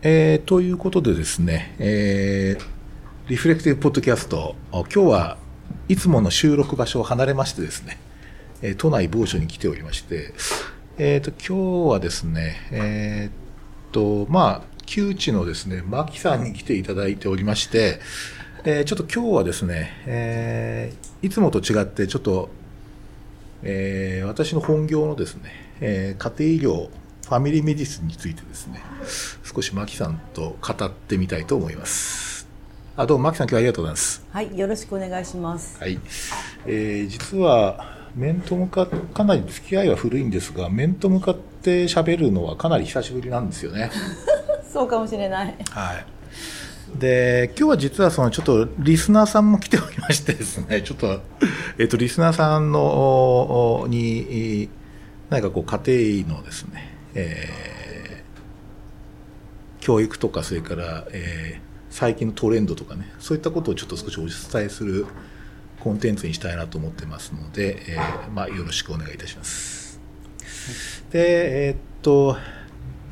えー、ということでですね、えー、リフレクティブポッドキャスト、今日はいつもの収録場所を離れましてですね、えー、都内某所に来ておりまして、えっ、ー、と、今日はですね、えっ、と、まあ、旧知のですね、牧さんに来ていただいておりまして、えー、ちょっと今日はですね、えー、いつもと違ってちょっと、えー、私の本業のですね、えー、家庭医療ファミリーメディスンについてですね、少し牧さんと語ってみたいと思います。あ、どうも牧さん今日はありがとうございます。はい、よろしくお願いします。はい。えー、実は、面と向かって、かなり付き合いは古いんですが、面と向かって喋るのはかなり久しぶりなんですよね。そうかもしれない。はい。で、今日は実はそのちょっとリスナーさんも来ておりましてですね、ちょっと、えっ、と、リスナーさんの、に、何かこう家庭のですね、えー、教育とかそれから、えー、最近のトレンドとかねそういったことをちょっと少しお伝えするコンテンツにしたいなと思ってますので、えー、まあ、よろしくお願いいたします。で、えー、っと、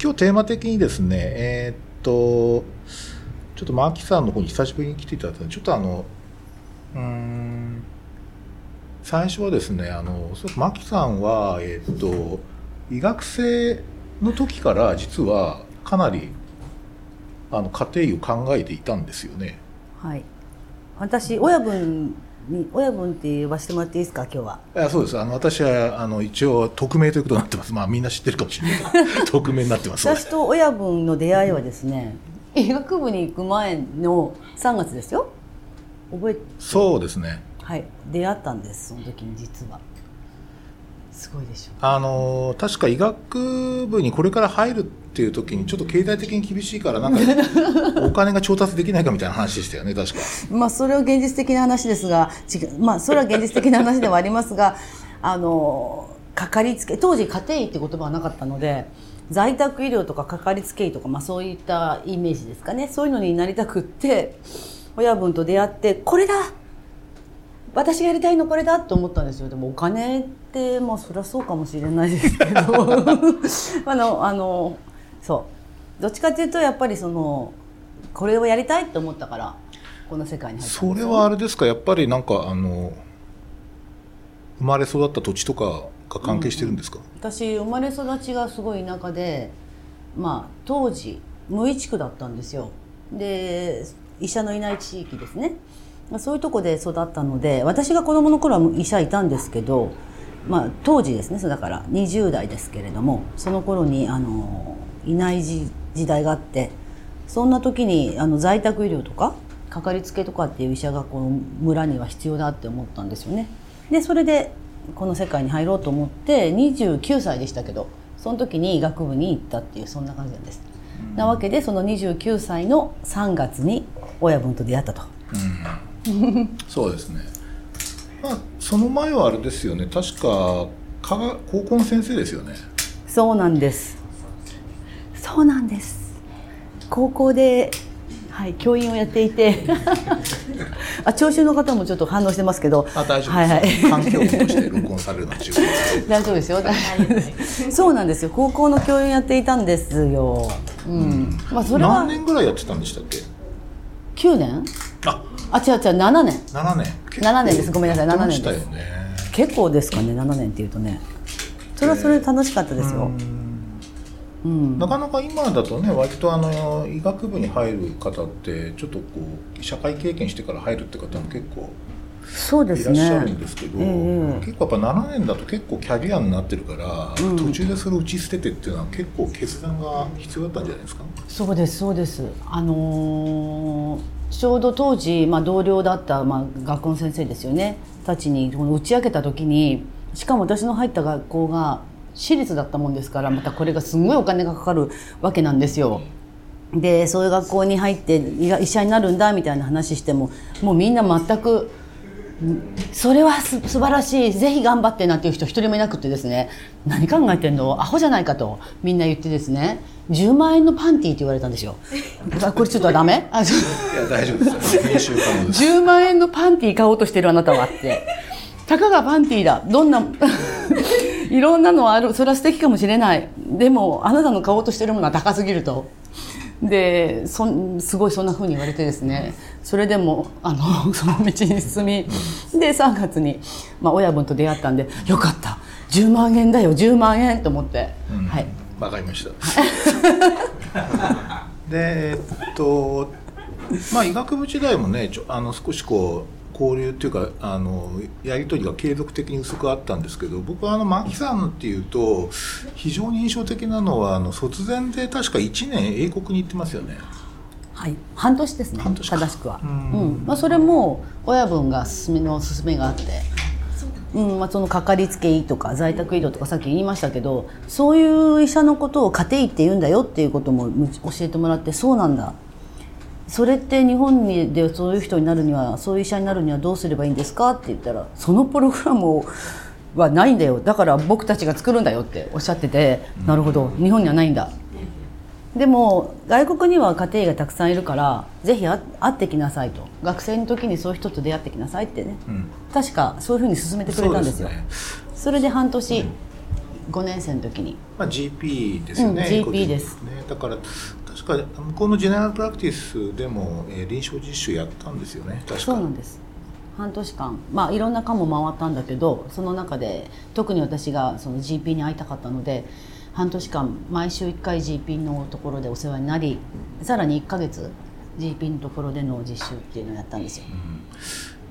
今日テーマ的にですね、えー、っと、ちょっとマーキさんの方に久しぶりに来ていただいたので、ちょっとあの、うん、最初はですね、あの、マキさんは、えっと、医学生の時から実はかなりあの家庭医を考えていたんですよね。はい。私親分に親分って呼ばせてもらっていいですか？今日は。いやそうです。あの私はあの一応匿名ということになってます。まあみんな知ってるかもしれないけど 匿名になってます。私と親分の出会いはですね、医学部に行く前の3月ですよ。覚えそうですね。はい。出会ったんですその時に実は。すごいでしょ。あの確か医学部にこれから入るっていう時にちょっと経済的に厳しいからなんか お金が調達できないかみたいな話でしたよね確か。まあそれは現実的な話ですが違うまあそれは現実的な話ではありますが あのかかりつけ当時家庭医って言葉はなかったので在宅医療とかかかりつけ医とか、まあ、そういったイメージですかね。そういうのになりたくって親分と出会ってこれだ私がやりたいのこれだと思ったんですよ。でもお金ってまあそりゃそうかもしれないですけど。あのあのそう。どっちかっていうとやっぱりそのこれをやりたいと思ったからこの世界に入ったそれはあれですか？やっぱりなんかあの生まれ育った土地とかが関係してるんですか、うん、私生まれ育ちがすごい田舎でまあ当時無医地区だったんですよ。で医者のいない地域ですねそういうとこで育ったので私が子供の頃は医者いたんですけど、まあ、当時ですねだから20代ですけれどもその頃にあのいない時代があってそんな時にあの在宅医療とかかかりつけとかっていう医者がこの村には必要だって思ったんですよね。でそれでこの世界に入ろうと思って29歳でしたけどその時に医学部に行ったっていうそんな感じなんです。なわけでその29歳の3月に親分と出会ったと。うん そうですね。まあその前はあれですよね。確か科学高校の先生ですよね。そうなんです。そうなんです。高校ではい、教員をやっていて。あ聴衆の方もちょっと反応してますけど。あ大丈夫です、はいはい、環境音として録音されるのは 大丈夫ですよ。そうなんですよ。高校の教員やっていたんですよ、うん、うん、まあ、それは何年ぐらいやってたんでしたっけ？9年？ああ違う違う7年。7年。7年です。ごめんなさい7年です、ね、結構ですかね7年っていうとね。それはそれで楽しかったですよ、うん、なかなか今だとね割とあの医学部に入る方ってちょっとこう社会経験してから入るって方も結構そうですね、いらっしゃるんですけど、えー、結構やっぱ7年だと結構キャリアになってるから、うん、途中でそれを打ち捨ててっていうのは結構決断が必要だったんじゃないですか？そうですそうです。あのーちょうど当時、まあ、同僚だった、まあ、学校の先生ですよねたちに打ち明けた時にしかも私の入った学校が私立だったもんですからまたこれがすごいお金がかかるわけなんですよ。でそういう学校に入って医者になるんだみたいな話してももうみんな全くそれはす素晴らしいぜひ頑張ってなんていう人一人もいなくてですね何考えてんの？アホじゃないかとみんな言ってですね10万円のパンティーって言われたんですよ。これちょっとダメ？あいや大丈夫ですよ。編集可能です。10万円のパンティー買おうとしてるあなたはって。たかがパンティーだ。どんな、いろんなのある。それは素敵かもしれない。でも、あなたの買おうとしてるものは高すぎると。でそんすごいそんなふうに言われてですね。それでもあの その道に進みで3月に、まあ、親分と出会ったんでよかった。10万円だよ10万円と思って、うん。はい。わかりました。でえっとまあ医学部時代もねちょあの少しこう交流っていうかあのやり取りが継続的に薄くあったんですけど僕はあの牧さんっていうと非常に印象的なのはあの卒前で確か1年英国に行ってますよね。はい、半年ですね。半年か。正しくは、ううん。んまあ、それも親分が勧めの勧めがあって、うん。まあ、そのかかりつけ医とか在宅医療とかさっき言いましたけどそういう医者のことを家庭医って言うんだよっていうこともむ教えてもらってそうなんだそれって日本にでそういう人になるにはそういう医者になるにはどうすればいいんですかって言ったらそのプログラムはないんだよ。だから僕たちが作るんだよっておっしゃってて、なるほど。日本にはないんだ。でも外国には家庭医がたくさんいるからぜひあ会ってきなさいと。学生の時にそういう人と出会ってきなさいってね、ん。確かそういうふうに勧めてくれたんですよ。そね。れで半年、5年生の時に。まあ、GP ですよね、うん GP です。ね。だから確か向こうのジェネラルプラクティスでも、えー臨床実習やったんですよね。確か。そうなんです。半年間。まあいろんな科も回ったんだけどその中で特に私がその GP に会いたかったので半年間毎週1回 GP のところでお世話になりさらに1ヶ月 GP のところでの実習っていうのをやったんですよ、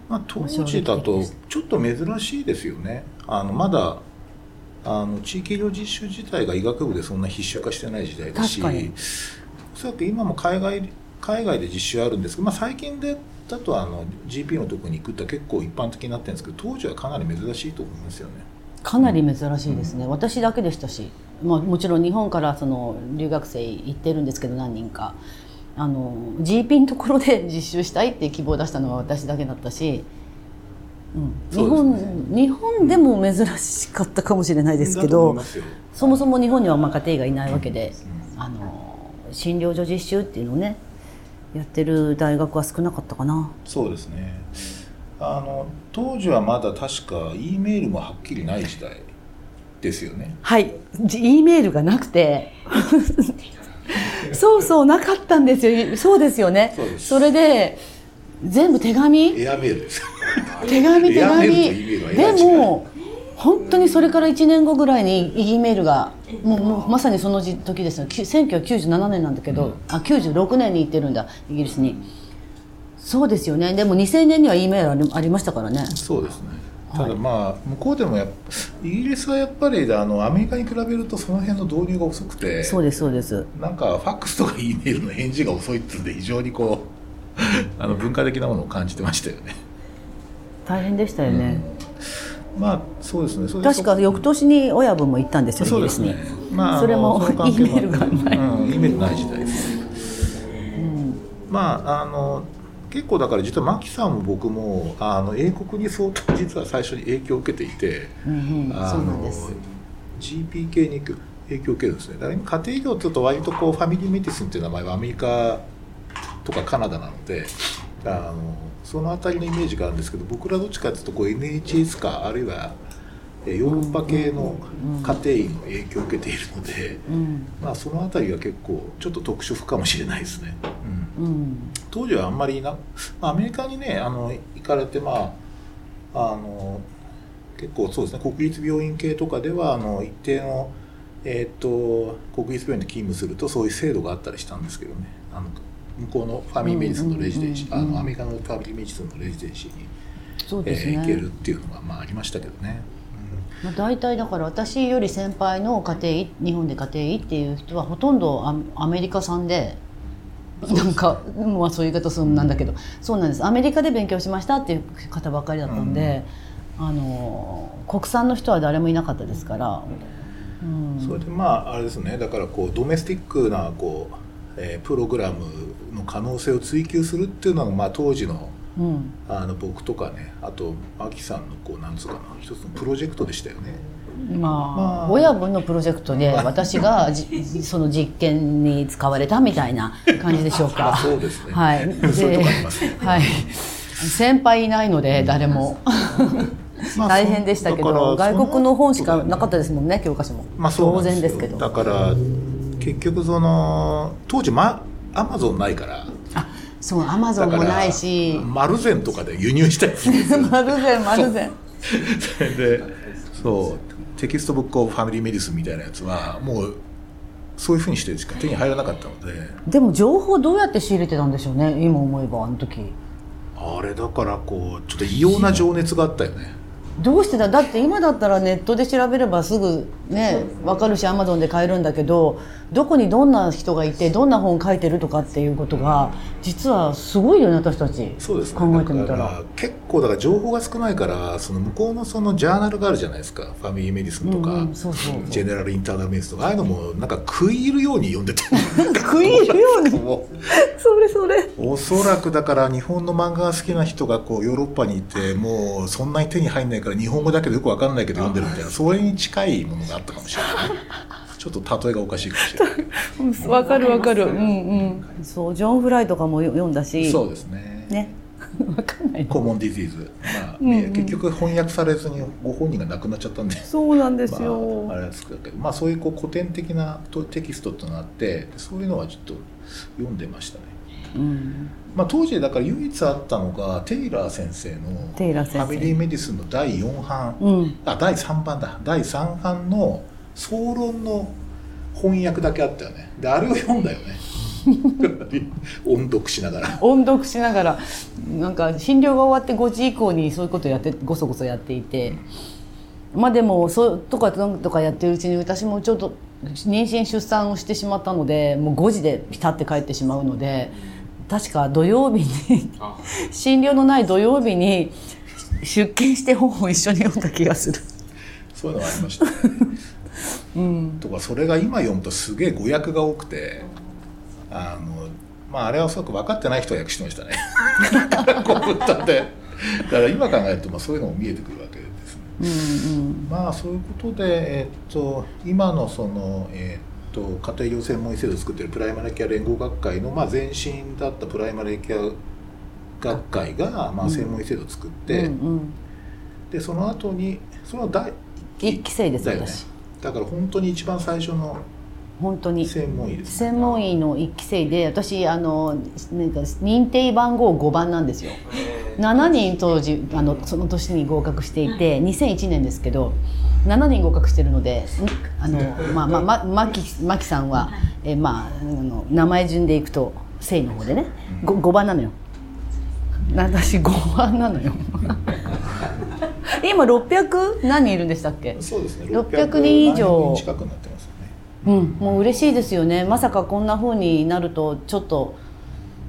まあ、当時だとちょっと珍しいですよね。あのまだあの地域医療実習自体が医学部でそんな必修化してない時代だしおそらく今も海外海外で実習あるんですけど、まあ、最近でだとあの GP のとこに行くって結構一般的になってるんですけど当時はかなり珍しいと思いますよね。かなり珍しいですね、私だけでしたし、まあ、もちろん日本からその留学生行ってるんですけど何人か。あの GP のところで 実習したいって希望を出したのは私だけだったし、うん、日本ね。日本でも珍しかったかもしれないですけどいますよ。そもそも日本にはまあ家庭がいないわけで、あの診療所実習っていうのをねやってる大学は少なかったかな。そうですね。あの当時はまだ確か E メールもはっきりない時代ですよね。はい、E メールがなくて。そうそうなかったんですよ。そうですよね。それで全部手紙？エアメールです。手紙手紙。E でも本当にそれから1年後ぐらいに E メールがもうもうまさにその時時ですよき1997年なんだけど、あ96年に行ってるんだイギリスに。そうですよね。でも2000年には E メールありましたからね。そうですね。ただまあ向こうでもやイギリスはやっぱりあのアメリカに比べるとその辺の導入が遅くてそうですそうです。なんかファックスとか E メールの返事が遅いっていうんで非常にこうあの文化的なものを感じてましたよね。大変でしたよね、まあそうですね確か翌年に親分も行ったんですよそうですね。まあそれもあのの 関係 E メールがないうん、E メールない時代ですね。まああの結構だから実はマキさんも僕もあの英国に相当実は最初に影響を受けていて、うんうんあそうなんですの GP 系に影響を受けるんですね。だから今家庭医療っていうと割とこうファミリーメディスンっていう名前はアメリカとかカナダなので。あのその辺りのイメージがあるんですけど僕らどっちかというとこう NHS かあるいはえーヨーロッパ系の家庭医の影響を受けているので、うん。まあ、その辺りは結構ちょっと特殊かもしれないですね、うん。うん。当時はあんまりな、まあ、アメリカにねあの行かれてまああの結構そうですね国立病院系とかではあの一定の、えー、と国立病院で勤務するとそういう制度があったりしたんですけどね。あの向こうの family medicine の residency あのアメリカの family medicine の residency に、そうですね、えー行けるっていうのが、まあ、ありましたけどね。まあ、大体だから私より先輩の家庭医日本で家庭医っていう人はほとんどアアメリカ産でなんかまあそういう言い方するんだけど、そうなんです。アメリカで勉強しましたっていう方ばっかりだったんで、あの国産の人は誰もいなかったですから、うん、それでまああれですね。だからこうドメスティックなこう、えープログラムの可能性を追求するっていうのが、まあ、当時のうん、あの僕とかねあとマキさんのこうなんつうかな一つのプロジェクトでしたよね。まあ、まあ親分のプロジェクトで私がじ その実験に使われたみたいな感じでしょうか。あ そうですねはい。そういうとこありでますねはい。先輩いないので誰も まあ大変でしたけど、外国の本しかなかったですもんね教科書も。まあ当然ですけど。だから結局その当時まアマゾンないから。あそうアマゾンもないし。マルゼンとかで輸入したりする 丸善丸善。それでそう。 Textbook of Family Medicine みたいなやつはもうそういうふうにしてしか手に入らなかったので。でも情報どうやって仕入れてたんでしょうね今思えばあの時。あれだからこうちょっと異様な情熱があったよねどうしてだ？だって今だったらネットで調べればすぐね分かるしアマゾンで買えるんだけどどこにどんな人がいてどんな本書いてるとかっていうことが実はすごいよね私たち。そうですね。考えてみたら。ら結構だから情報が少ないからその向こうのそのジャーナルがあるじゃないですか。 Family Medicine とか、ジェネラルインターナルメディスンとか。ああいうのもなんか食い入るように読んでて。食い入るように？もそれそれ。うおそらくだから日本の漫画が好きな人がこうヨーロッパにいてもうそんなに手に入んないから日本語だけどよくわかんないけど読んでるみたいなそれに近いものがあったかもしれない ちょっと例えがおかしいかもしれない。わかるわかる。うんうん。そうジョン・フライとかも読んだし。そうですね。ね。わかんない。コモンディジーズ、まあうんうん。結局翻訳されずにご本人が亡くなっちゃったんで。そうなんですよ、まあ、あれですけど、まあ、そういうこう古典的なテキストっていうのがあってそういうのはちょっと読んでましたね、うん、まあ、当時だから唯一あったのがテイラー先生のテイラー先生。ファミリーメディスンの第4版、うん。あ第3版だ。第3版の総論の翻訳だけあったよね。であれを読んだよね。音読しながら。音読しながら。なんか診療が終わって5時以降にそういうことやってごそごそやっていて。まあでもそうとかとかやってるうちに私もちょっと妊娠出産をしてしまったのでもう5時でピタって帰ってしまうので確か土曜日に診療のない土曜日に出勤して本を一緒に読んだ気がする。そういうのがありました。ね、とかそれが今読むとすげえ語訳が多くてあのまああれはおそらく分かってない人は訳してましたね。コンピューターでだから今考えるとまあそういうのも見えてくるわけですね。うんうん。まあそういうことで、えっと、今のその、えっと、家庭医療専門医制度を作っているプライマリケア連合学会の、まあ、前身だったプライマリケア学会が、まあ、専門医制度を作って、うんうん。でその後にその第一期生ですだよね。私。だから本当に一番最初の本当に。専門医です、専門医の一期生で私あのなんか認定番号5番なんですよ。7人当時あのその年に合格していて2001年ですけど7人合格してるのでんあの、まあまあま、マキマキさんは、えまあ、あの名前順でいくと生の方でね。5, 5番なのよ。私5番なのよ。今600何人いるんでしたっけ？そうですね。600人以上。近くなってますよね。うん、もう嬉しいですよね。まさかこんな風になるとちょっと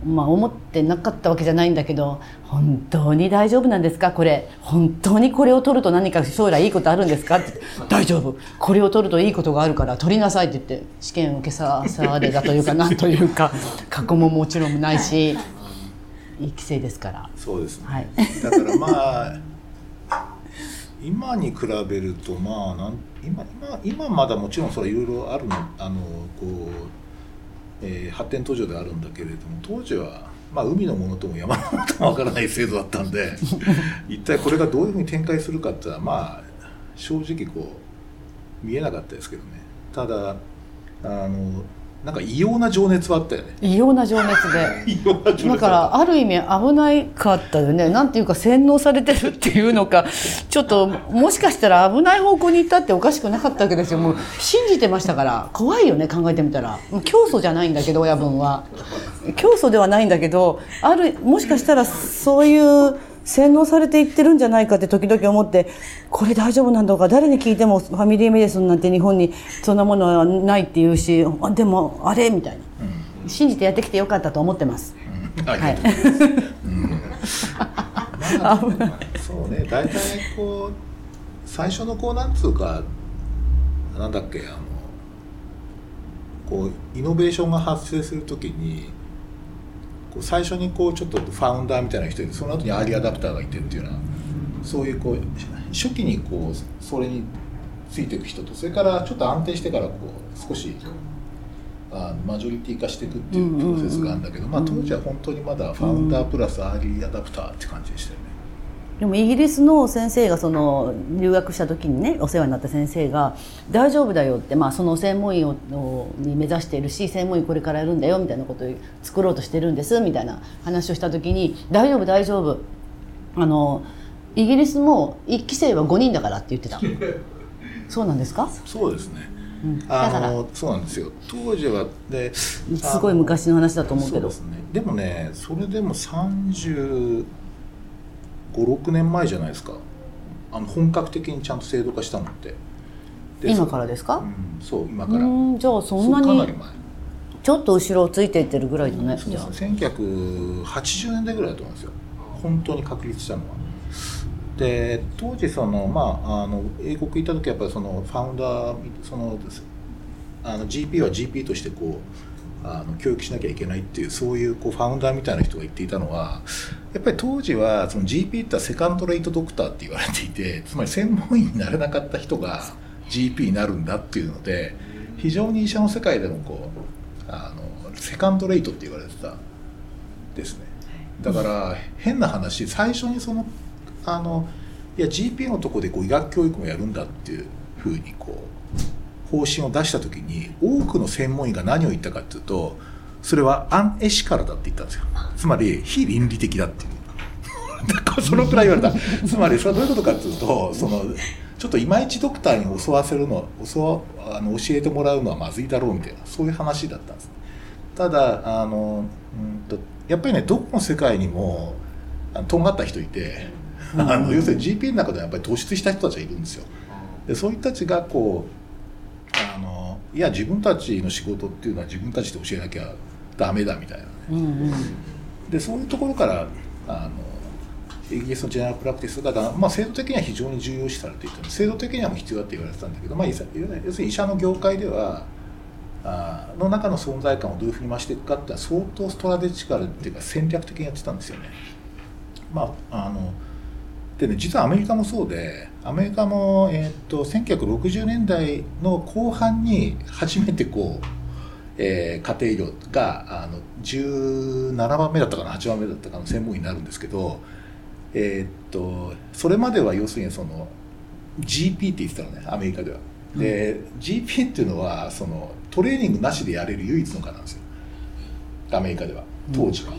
まあ思ってなかったわけじゃないんだけど本当に大丈夫なんですか？これ。本当にこれを取ると何か将来いいことあるんですか？って。大丈夫。これを取るといいことがあるから取りなさいって言って試験を受けさされたというかな。んというか。過去ももちろんないしいい規制ですから。そうですね、はい。だからまあ今に比べるとまあなん今今今まだもちろんそれいろいろあるのあのこう、えー発展途上ではあるんだけれども当時は、まあ、海のものとも山のものともわからない制度だったんで 一体これがどういうふうに展開するかっていうのはまあ正直こう見えなかったですけどね。ただあのなんか異様な情熱はあったよね。異様な情熱で。だからある意味危ないかったよね。なんていうか洗脳されてるっていうのか。ちょっともしかしたら危ない方向に行ったっておかしくなかったわけですよ。もう信じてましたから。怖いよね考えてみたら。教祖じゃないんだけど親分は。教祖ではないんだけどあるもしかしたらそういう洗脳されていってるんじゃないかって時々思ってこれ大丈夫なんだろうか？誰に聞いてもファミリーメディスンなんて日本にそんなものはないっていうしあでもあれ？みたいな。信じてやってきてよかったと思ってます。うん。はい。そうね。大体こう最初のこうなんつうかなんだっけあのこうイノベーションが発生するときに最初にこうちょっと founder みたいな人でその後に early adopter がいてっていうようなそういうこう初期にこうそれについていく人とそれからちょっと安定してからこう少しあマジョリティ化していくっていうプロセスがあるんだけど、まあ、当時は本当にまだ founder プラス early adopter って感じでしたよね。でもイギリスの先生がその留学した時にねお世話になった先生が「大丈夫だよ」って、まあ、その専門医をに目指しているし専門医これからやるんだよみたいなことを作ろうとしてるんですみたいな話をした時に「大丈夫大丈夫」あのイギリスも1期生は5人だからって言ってた。そうなんですか？そうですね、うん、だから。あのそうなんですよ。当時はですごい昔の話だと思うけど。ね。でもねそれでも35、6年前じゃないですか。あの本格的にちゃんと制度化したのって。で今からですか、うん、そう今うから。んじゃあそんなにそうかなり前。ちょっと後ろをついていってるぐらいだね、じゃあ。そうですね1980年代ぐらいだと思うんですよ。本当に確立したのは。で当時そのまああの英国行った時はやっぱりそのファウンダーそのあの GP は GP としてこうあの教育しなきゃいけないっていうそういうこうファウンダーみたいな人が言っていたのはやっぱり当時はその GP ってセカンドレイトドクターって言われていてつまり専門医になれなかった人が GP になるんだっていうので非常に医者の世界でもこうあのセカンドレイトって言われてたですね。だから変な話最初にそのあのいや GP のとこでこう医学教育もやるんだっていうふうにこう方針を出した時に多くの専門医が何を言ったかっていうとそれはアンエシカルだって言ったんですよ。つまり非倫理的だっていう。だからそのくらい言われた。つまりそれはどういうことかっていうとそのちょっといまいちドクターに教わせるの教わあの教えてもらうのはまずいだろうみたいなそういう話だったんですただあの、うんと、やっぱりねどこの世界にもあのとんがった人いて、あの要するに GP の中ではやっぱり突出した人たちがいるんですよ。でそういう人たちがこうあのいや自分たちの仕事っていうのは自分たちで教えなきゃダメだみたいなね。うんうん。でそういうところからあのイギリスのジェネラルプラクティスがだ、まあ、制度的には非常に重要視されていた。制度的にはもう必要だって言われてたんだけど、まあ、要するに医者の業界ではあの中の存在感をどういうふうに増していくかっていうのは相当ストラテジカルっていうか戦略的にやってたんですよね。まああのでね実はアメリカもそうでアメリカも、えー、と1960年代の後半に初めてこう、えー家庭医療があの17番目だったかな8番目だったかの専門医になるんですけど、えーっとそれまでは要するにその GP って言ってたのねアメリカでは。で、GP っていうのはそのトレーニングなしでやれる唯一の科なんですよ。アメリカでは当時は。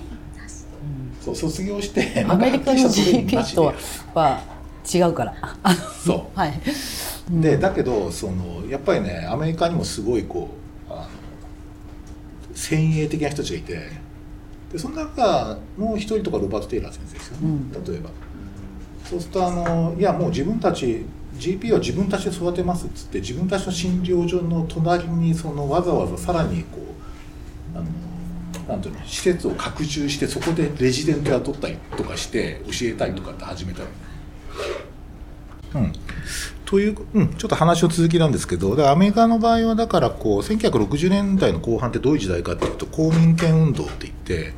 そう卒業してアメリカの GP とは違うから。そう。はい。でだけどそのやっぱりねアメリカにもすごいこうあの先鋭的な人たちがいてでその中の一人とかロバート・テイラー先生ですよね、うん。例えば。そうするとあのいやもう自分たち GP は自分たちで育てますっつって自分たちの診療所の隣にそのわざわざさらにこうあのなんていうの施設を拡充してそこでレジデント雇ったりとかして教えたりとかって始めたのうん、という、うん、ちょっと話の続きなんですけど、でアメリカの場合はだからこう、1960年代の後半ってどういう時代かっていうと、公民権運動って言って、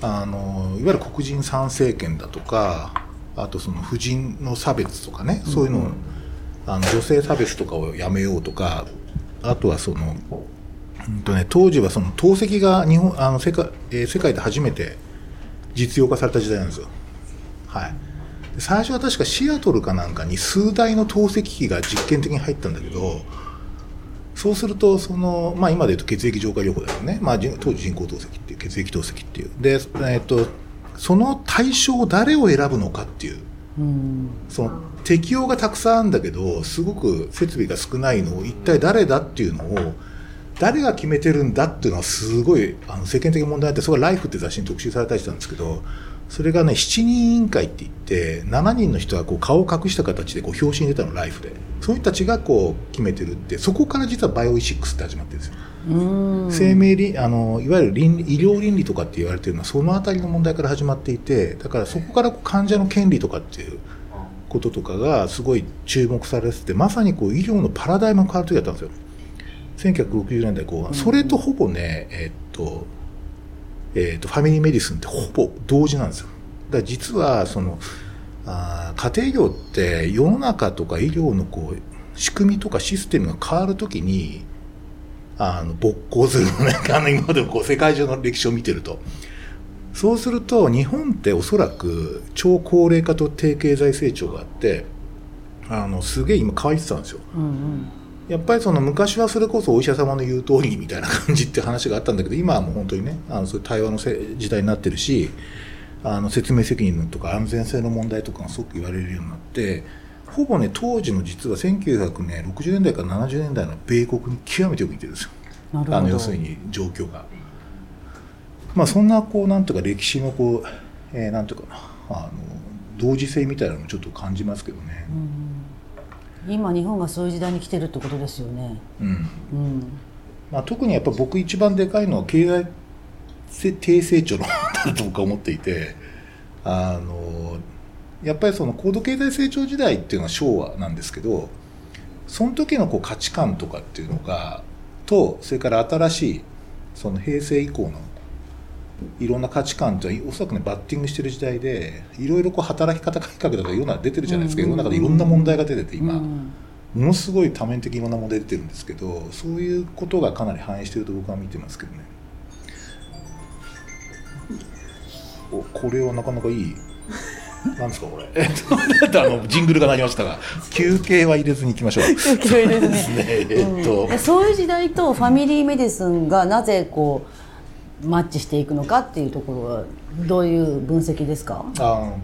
あのいわゆる黒人参政権だとか、あとその婦人の差別とかね、そういうのを、あの女性差別とかをやめようとか、あとはその、うんとね、当時はその透析が日本あの世界,、えー世界で初めて実用化された時代なんですよ。はい、で最初は確かシアトルかなんかに数台の透析機が実験的に入ったんだけどそうするとその、まあ、今でいうと血液浄化療法だよね、まあ、じ当時人工透析っていう血液透析っていう。で、えっとその対象を誰を選ぶのかっていう。うん。その適用がたくさんあるんだけどすごく設備が少ないのを一体誰だっていうのを誰が決めてるんだっていうのはすごいあの世間的問題あってそれが「ライフって雑誌に特集されたりしたんですけどそれがね7人委員会って言って7人の人がこう顔を隠した形でこう表紙に出たのライフで。そういう人たちがこう決めてるってそこから実はバイオイシックスって始まってるんですよ。うん。生命倫あのいわゆる倫理医療倫理とかって言われてるのはそのあたりの問題から始まっていてだからそこから患者の権利とかっていうこととかがすごい注目されててまさにこう医療のパラダイムが変わる時だったんですよ。1960年代後半。それとほぼねえっとえっとファミリーメディスンってほぼ同時なんですよ。だから実はそのあ家庭医療って世の中とか医療のこう仕組みとかシステムが変わるときにあの勃興するのねあの今までもこう世界中の歴史を見てると。そうすると日本っておそらく超高齢化と低経済成長があってあのすげえ今変わってたんですよ。うんうん。やっぱりその昔はそれこそお医者様の言う通りみたいな感じって話があったんだけど今はもう本当にねあのそういう対話のせ時代になってるしあの説明責任とか安全性の問題とかがすごく言われるようになってほぼね当時の実は1960年代から70年代の米国に極めてよく似てるんですよあの要するに状況が。まあそんなこうなんとか歴史のこう、えーなんていうかなあの同時性みたいなのもちょっと感じますけどね。今日本がそういう時代に来てるってことですよね。うん。うん。まあ、特にやっぱ僕一番でかいのは経済せ低成長のだと僕は思っていてあのやっぱりその高度経済成長時代っていうのは昭和なんですけどその時のこう価値観とかっていうのがとそれから新しいその平成以降のいろんな価値観というのはおそらくねバッティングしてる時代でいろいろこう働き方改革とかいろんなの出てるじゃないですか。世の中でいろんな問題が出てて今。うん。ものすごい多面的いろんな問題出てるんですけどそういうことがかなり反映してると僕は見てますけどね。おこれはなかなかいい。なんですかこれ。えっとだってあのジングルが鳴りましたが休憩は入れずに行きましょう。休憩は入れずに。ですね。えっと、でそういう時代とファミリーメディスンがなぜこうマッチしていくのかっていうところはどういう分析ですか？あの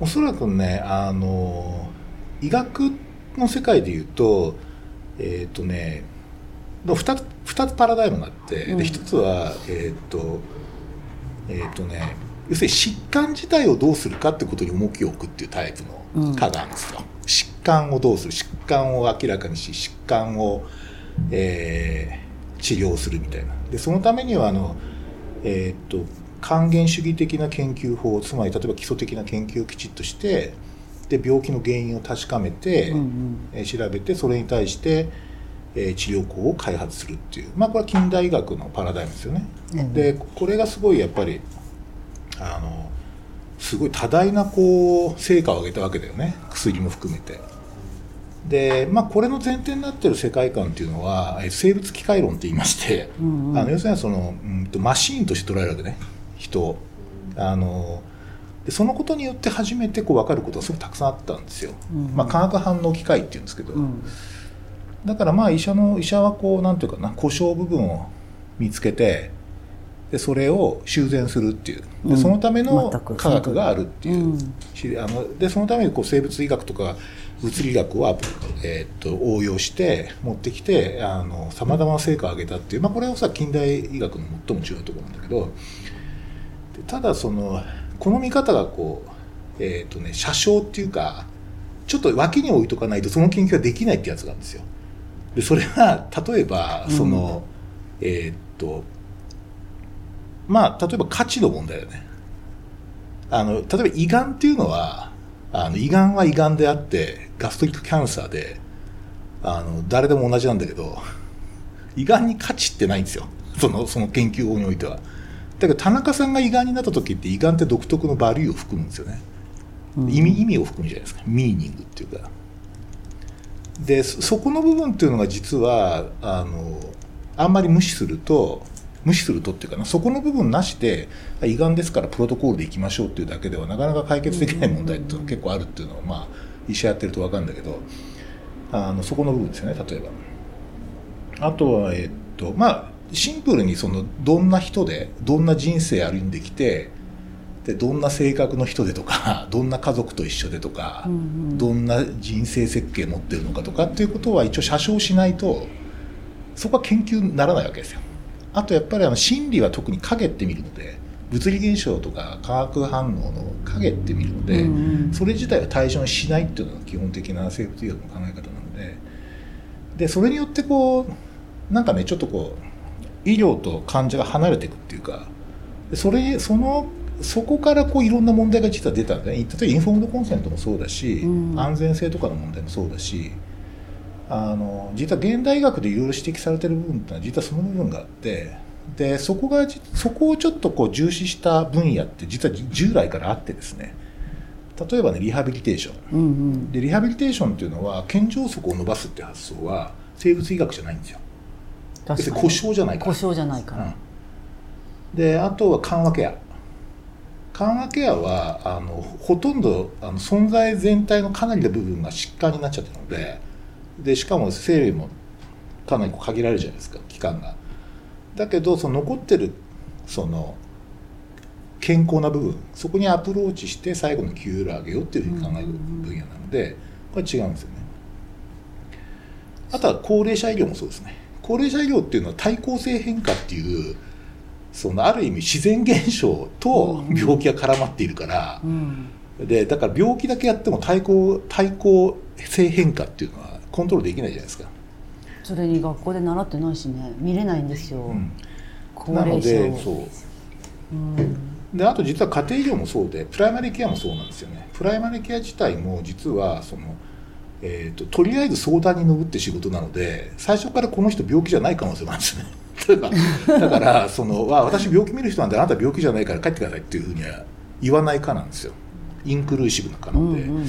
おそらくねあの医学の世界でいうとえっ、とね2つ二つパラダイムがあって、うん。で1つはえっ、とえっ、とね要するに疾患自体をどうするかってことに重きを置くっていうタイプの科があるんですよ、疾患をどうする？疾患を明らかにし疾患を、えー治療するみたいなでそのためにはあのえーっと還元主義的な研究法つまり例えば基礎的な研究をきちっとしてで病気の原因を確かめて、うんうんえー調べてそれに対して、えー治療法を開発するっていうまあこれは近代医学のパラダイムですよね。うんでこれがすごいやっぱりあのすごい多大なこう成果を上げたわけだよね薬も含めて。でまあこれの前提になってる世界観っていうのはえー生物機械論って言いまして、うんうん。あの要するにその、うんとマシーンとして捉えるわけね。人を。あのでそのことによって初めてこう分かることがすごくたくさんあったんですよ、うんうん。まあ、化学反応機械っていうんですけど、うん。だからまあ医者の医者はこうなんていうかな故障部分を見つけてでそれを修繕するっていう。うん。でそのための科学があるっていう、うん。しあのでそのためにこう生物医学とか物理学を、えーっと応用して持ってきてさまざまな成果を上げたっていう、まあ、これはさ近代医学の最も重要なところなんだけどでただそのこの見方がこう、えーっとね、車掌っていうかちょっと脇に置いとかないとその研究ができないってやつがあるんですよ。でそれは例えばその、えーっとまあ例えば価値の問題だよね。あの例えば胃がんっていうのはあの胃がんは胃がんであってガストリックキャンサーであの誰でも同じなんだけど胃がんに価値ってないんですよ。そのその研究法においては。だけど田中さんが胃がんになった時って胃がんって独特のバリューを含むんですよね、意味意味を含むじゃないですか。ミーニングっていうか。でそそこの部分っていうのが実はあのあんまり無視すると無視するとっていうかな。そこの部分なしであ胃がんですからプロトコールでいきましょうっていうだけではなかなか解決できない問題っていうのが結構あるっていうのはまあ医者やってると分かるんだけどあのそこの部分ですよね例えばあとはえっとまあシンプルにそのどんな人でどんな人生歩んできてでどんな性格の人でとか どんな家族と一緒でとか、うんうんどんな人生設計持ってるのかとかっていうことは一応写生しないとそこは研究にならないわけですよ。あとやっぱりあの心理は特に影って見るので物理現象とか化学反応の影って見るので、うんうん。それ自体は対象にしないっていうのが基本的な生物医学の考え方なのででそれによってこうなんかねちょっとこう医療と患者が離れていくっていうかでそれそのそこからこういろんな問題が実は出たんで、ね、例えばインフォームドコンセントもそうだし、うん。安全性とかの問題もそうだしあの実は現代医学でいろいろ指摘されてる部分ってのは実はその部分があってでそこがじそこをちょっとこう重視した分野って実は従来からあってですね。例えばねリハビリテーション。うんうん。でリハビリテーションっていうのは健常則を伸ばすって発想は生物医学じゃないんですよ。要確かに。故障じゃないから。故障じゃないから、うん。であとは緩和ケア。緩和ケアはあのほとんどあの存在全体のかなりの部分が疾患になっちゃってるのででしかも整備もかなりこう限られるじゃないですか期間がだけどその残ってるその健康な部分そこにアプローチして最後の QL 上げようっていうふうに考える分野なのでこれ違うんですよね。あとは高齢者医療もそうですね。高齢者医療っていうのは対抗性変化っていうそのある意味自然現象と病気が絡まっているから、うん。でだから病気だけやっても対抗対抗性変化っていうのはコントロールできないじゃないですか、それに学校で習ってないしね。見れないんですよ、うん。高齢者そう。うん。であと実は家庭医療もそうでプライマリーケアもそうなんですよね。プライマリーケア自体も実はその、えー、ととりあえず相談に乗るって仕事なので最初からこの人病気じゃない可能性もあるんですね。だからそのわ私病気見る人なんであなた病気じゃないから帰ってくださいっていうふうには言わないかなんですよ。インクルーシブなかなので、うんうん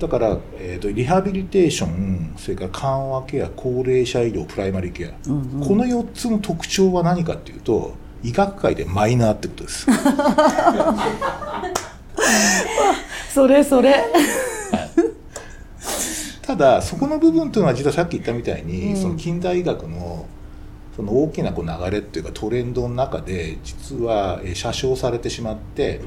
だから、えー、とリハビリテーションそれから緩和ケア高齢者医療プライマリーケア、うんうん。この4つの特徴は何かっていうと医学界でマイナーってことです。そ れそれ。ただそこの部分というのは実はさっき言ったみたいに、うん。その近代医学のその大きなこう流れっていうかトレンドの中で実はえーされてしまって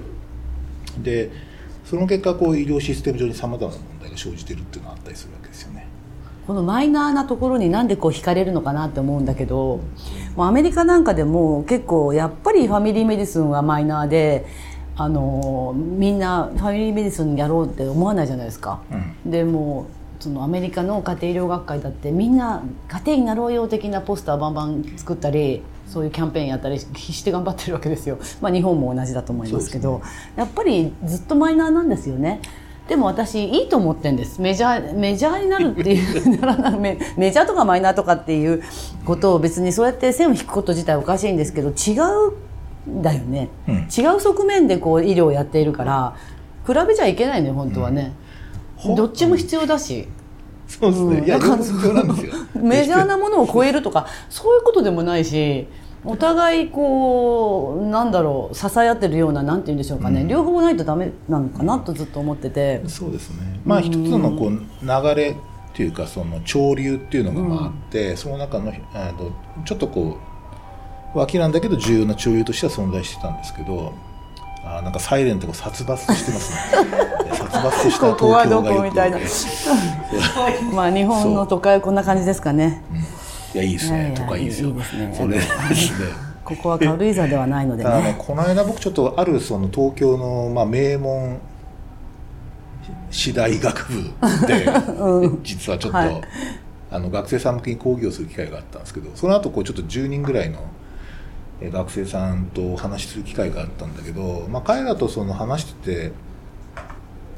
でその結果こう医療システム上にさまざまな問題が生じてるっていうのがあったりするわけですよね。このマイナーなところになんでこう惹かれるのかなって思うんだけどもうアメリカなんかでも結構やっぱりファミリーメディスンはマイナーであのみんなファミリーメディスンやろうって思わないじゃないですか。うんでもうそのアメリカの家庭医療学会だってみんな家庭医になろうよ的なポスターバンバン作ったりそういうキャンペーンやったり必死で頑張ってるわけですよ、まあ、日本も同じだと思いますけどやっぱりずっとマイナーなんですよね。でも私いいと思ってんです。メジャーメジャーになるっていうならないメメジャーとかマイナーとかっていうことを別にそうやって線を引くこと自体おかしいんですけど違うんだよね、うん。違う側面でこう医療をやっているから比べちゃいけないのよ本当はね、ほどっちも必要だし、そうですね、うん。いやなんですよ。メジャーなものを超えるとかそういうことでもないしお互いこうなんだろう支え合ってるようななんて言うんでしょうかね、うん。両方ないとダメなのかなとずっと思ってて、そうですね。まあ一つのこう流れっていうかその潮流っていうのがまああって、その中のちょっとこう脇なんだけど重要な潮流としては存在してたんですけどあーなんかサイレントが殺伐としてますね。殺伐としたここはど東京がよくこみたいな。まあ日本の都会はこんな感じですかねいやいいですね。都会いいですよ。いいですね。それですね。ここは軽井沢ではないのでね。この間僕ちょっとあるその東京の、まあ、名門私大学部で、実はちょっと、はい。あの学生さん向けに講義をする機会があったんですけどその後こうちょっと10人ぐらいのえ学生さんとお話しする機会があったんだけど、まあ、彼らとその話してて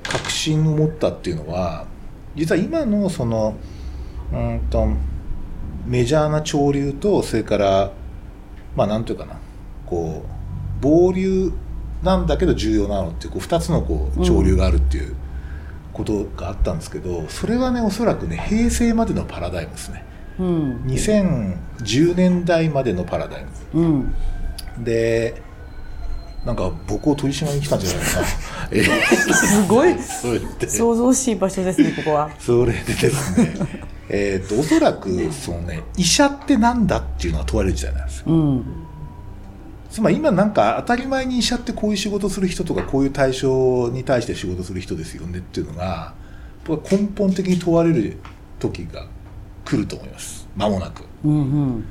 確信を持ったっていうのは実は今のそのうんとメジャーな潮流とそれからまあなんていうかな。こう暴流なんだけど重要なのっていうこう2つのこう潮流があるっていうことがあったんですけど、それはねおそらくね平成までのパラダイムですね。うん。2010年代までのパラダイム。うん。でなんか僕を取り締まりに来たんじゃないかな。えすごい。それで想像しい場所ですねここは。それでですね。えっとおそらくそのね医者ってなんだっていうのが問われる時代なんですよ。うん。つまり今なんか当たり前に医者ってこういう仕事する人とかこういう対象に対して仕事する人ですよねっていうのが僕は根本的に問われる時が来ると思います。間もなく。うんうん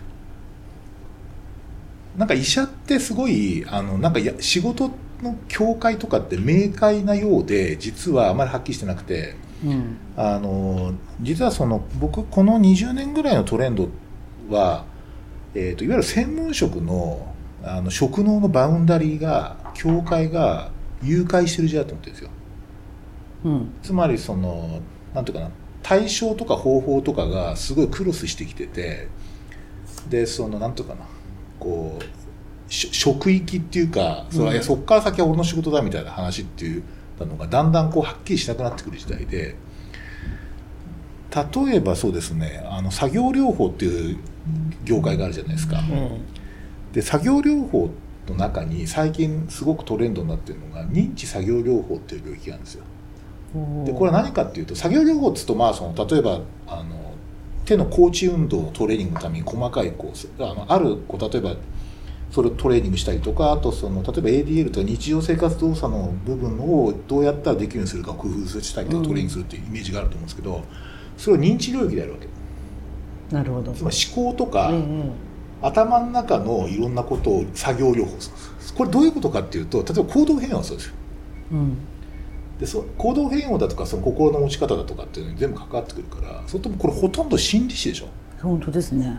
なんか医者ってすごいあのなんかや仕事の境界とかって明快なようで実はあまりはっきりしてなくてうん。あの実はその僕この20年ぐらいのトレンドは、えー、といわゆる専門職のあの職能のバウンダリーが境界が誘拐してる時代だと思ってるんですよ。うん。つまりそのなんていうかな対象とか方法とかがすごいクロスしてきててでそのなんていうかなこうし職域っていうかそれは、そっから先は俺の仕事だみたいな話っていうのがだんだんこうはっきりしなくなってくる時代で例えばそうですねあの作業療法っていう業界があるじゃないですか、で作業療法の中に最近すごくトレンドになってるのが認知作業療法っていう領域があるんですよ。でこれは何かっていうと作業療法っつうとまあその例えばあの手の高知運動のトレーニングのために細かいこうあのあるこう例えばそれをトレーニングしたりとかあとその例えば ADL とか日常生活動作の部分をどうやったらできるようにするか工夫したりとかトレーニングするっていうイメージがあると思うんですけど、それを認知領域でやるわけなるほど。つまり思考とか、うんうん。頭の中のいろんなことを作業療法するこれどういうことかっていうと例えば行動変容はそうですよ。うんでそ行動変容だとかその心の持ち方だとかっていうのに全部関わってくるからそれともこれほとんど心理師でしょ？本当ですね。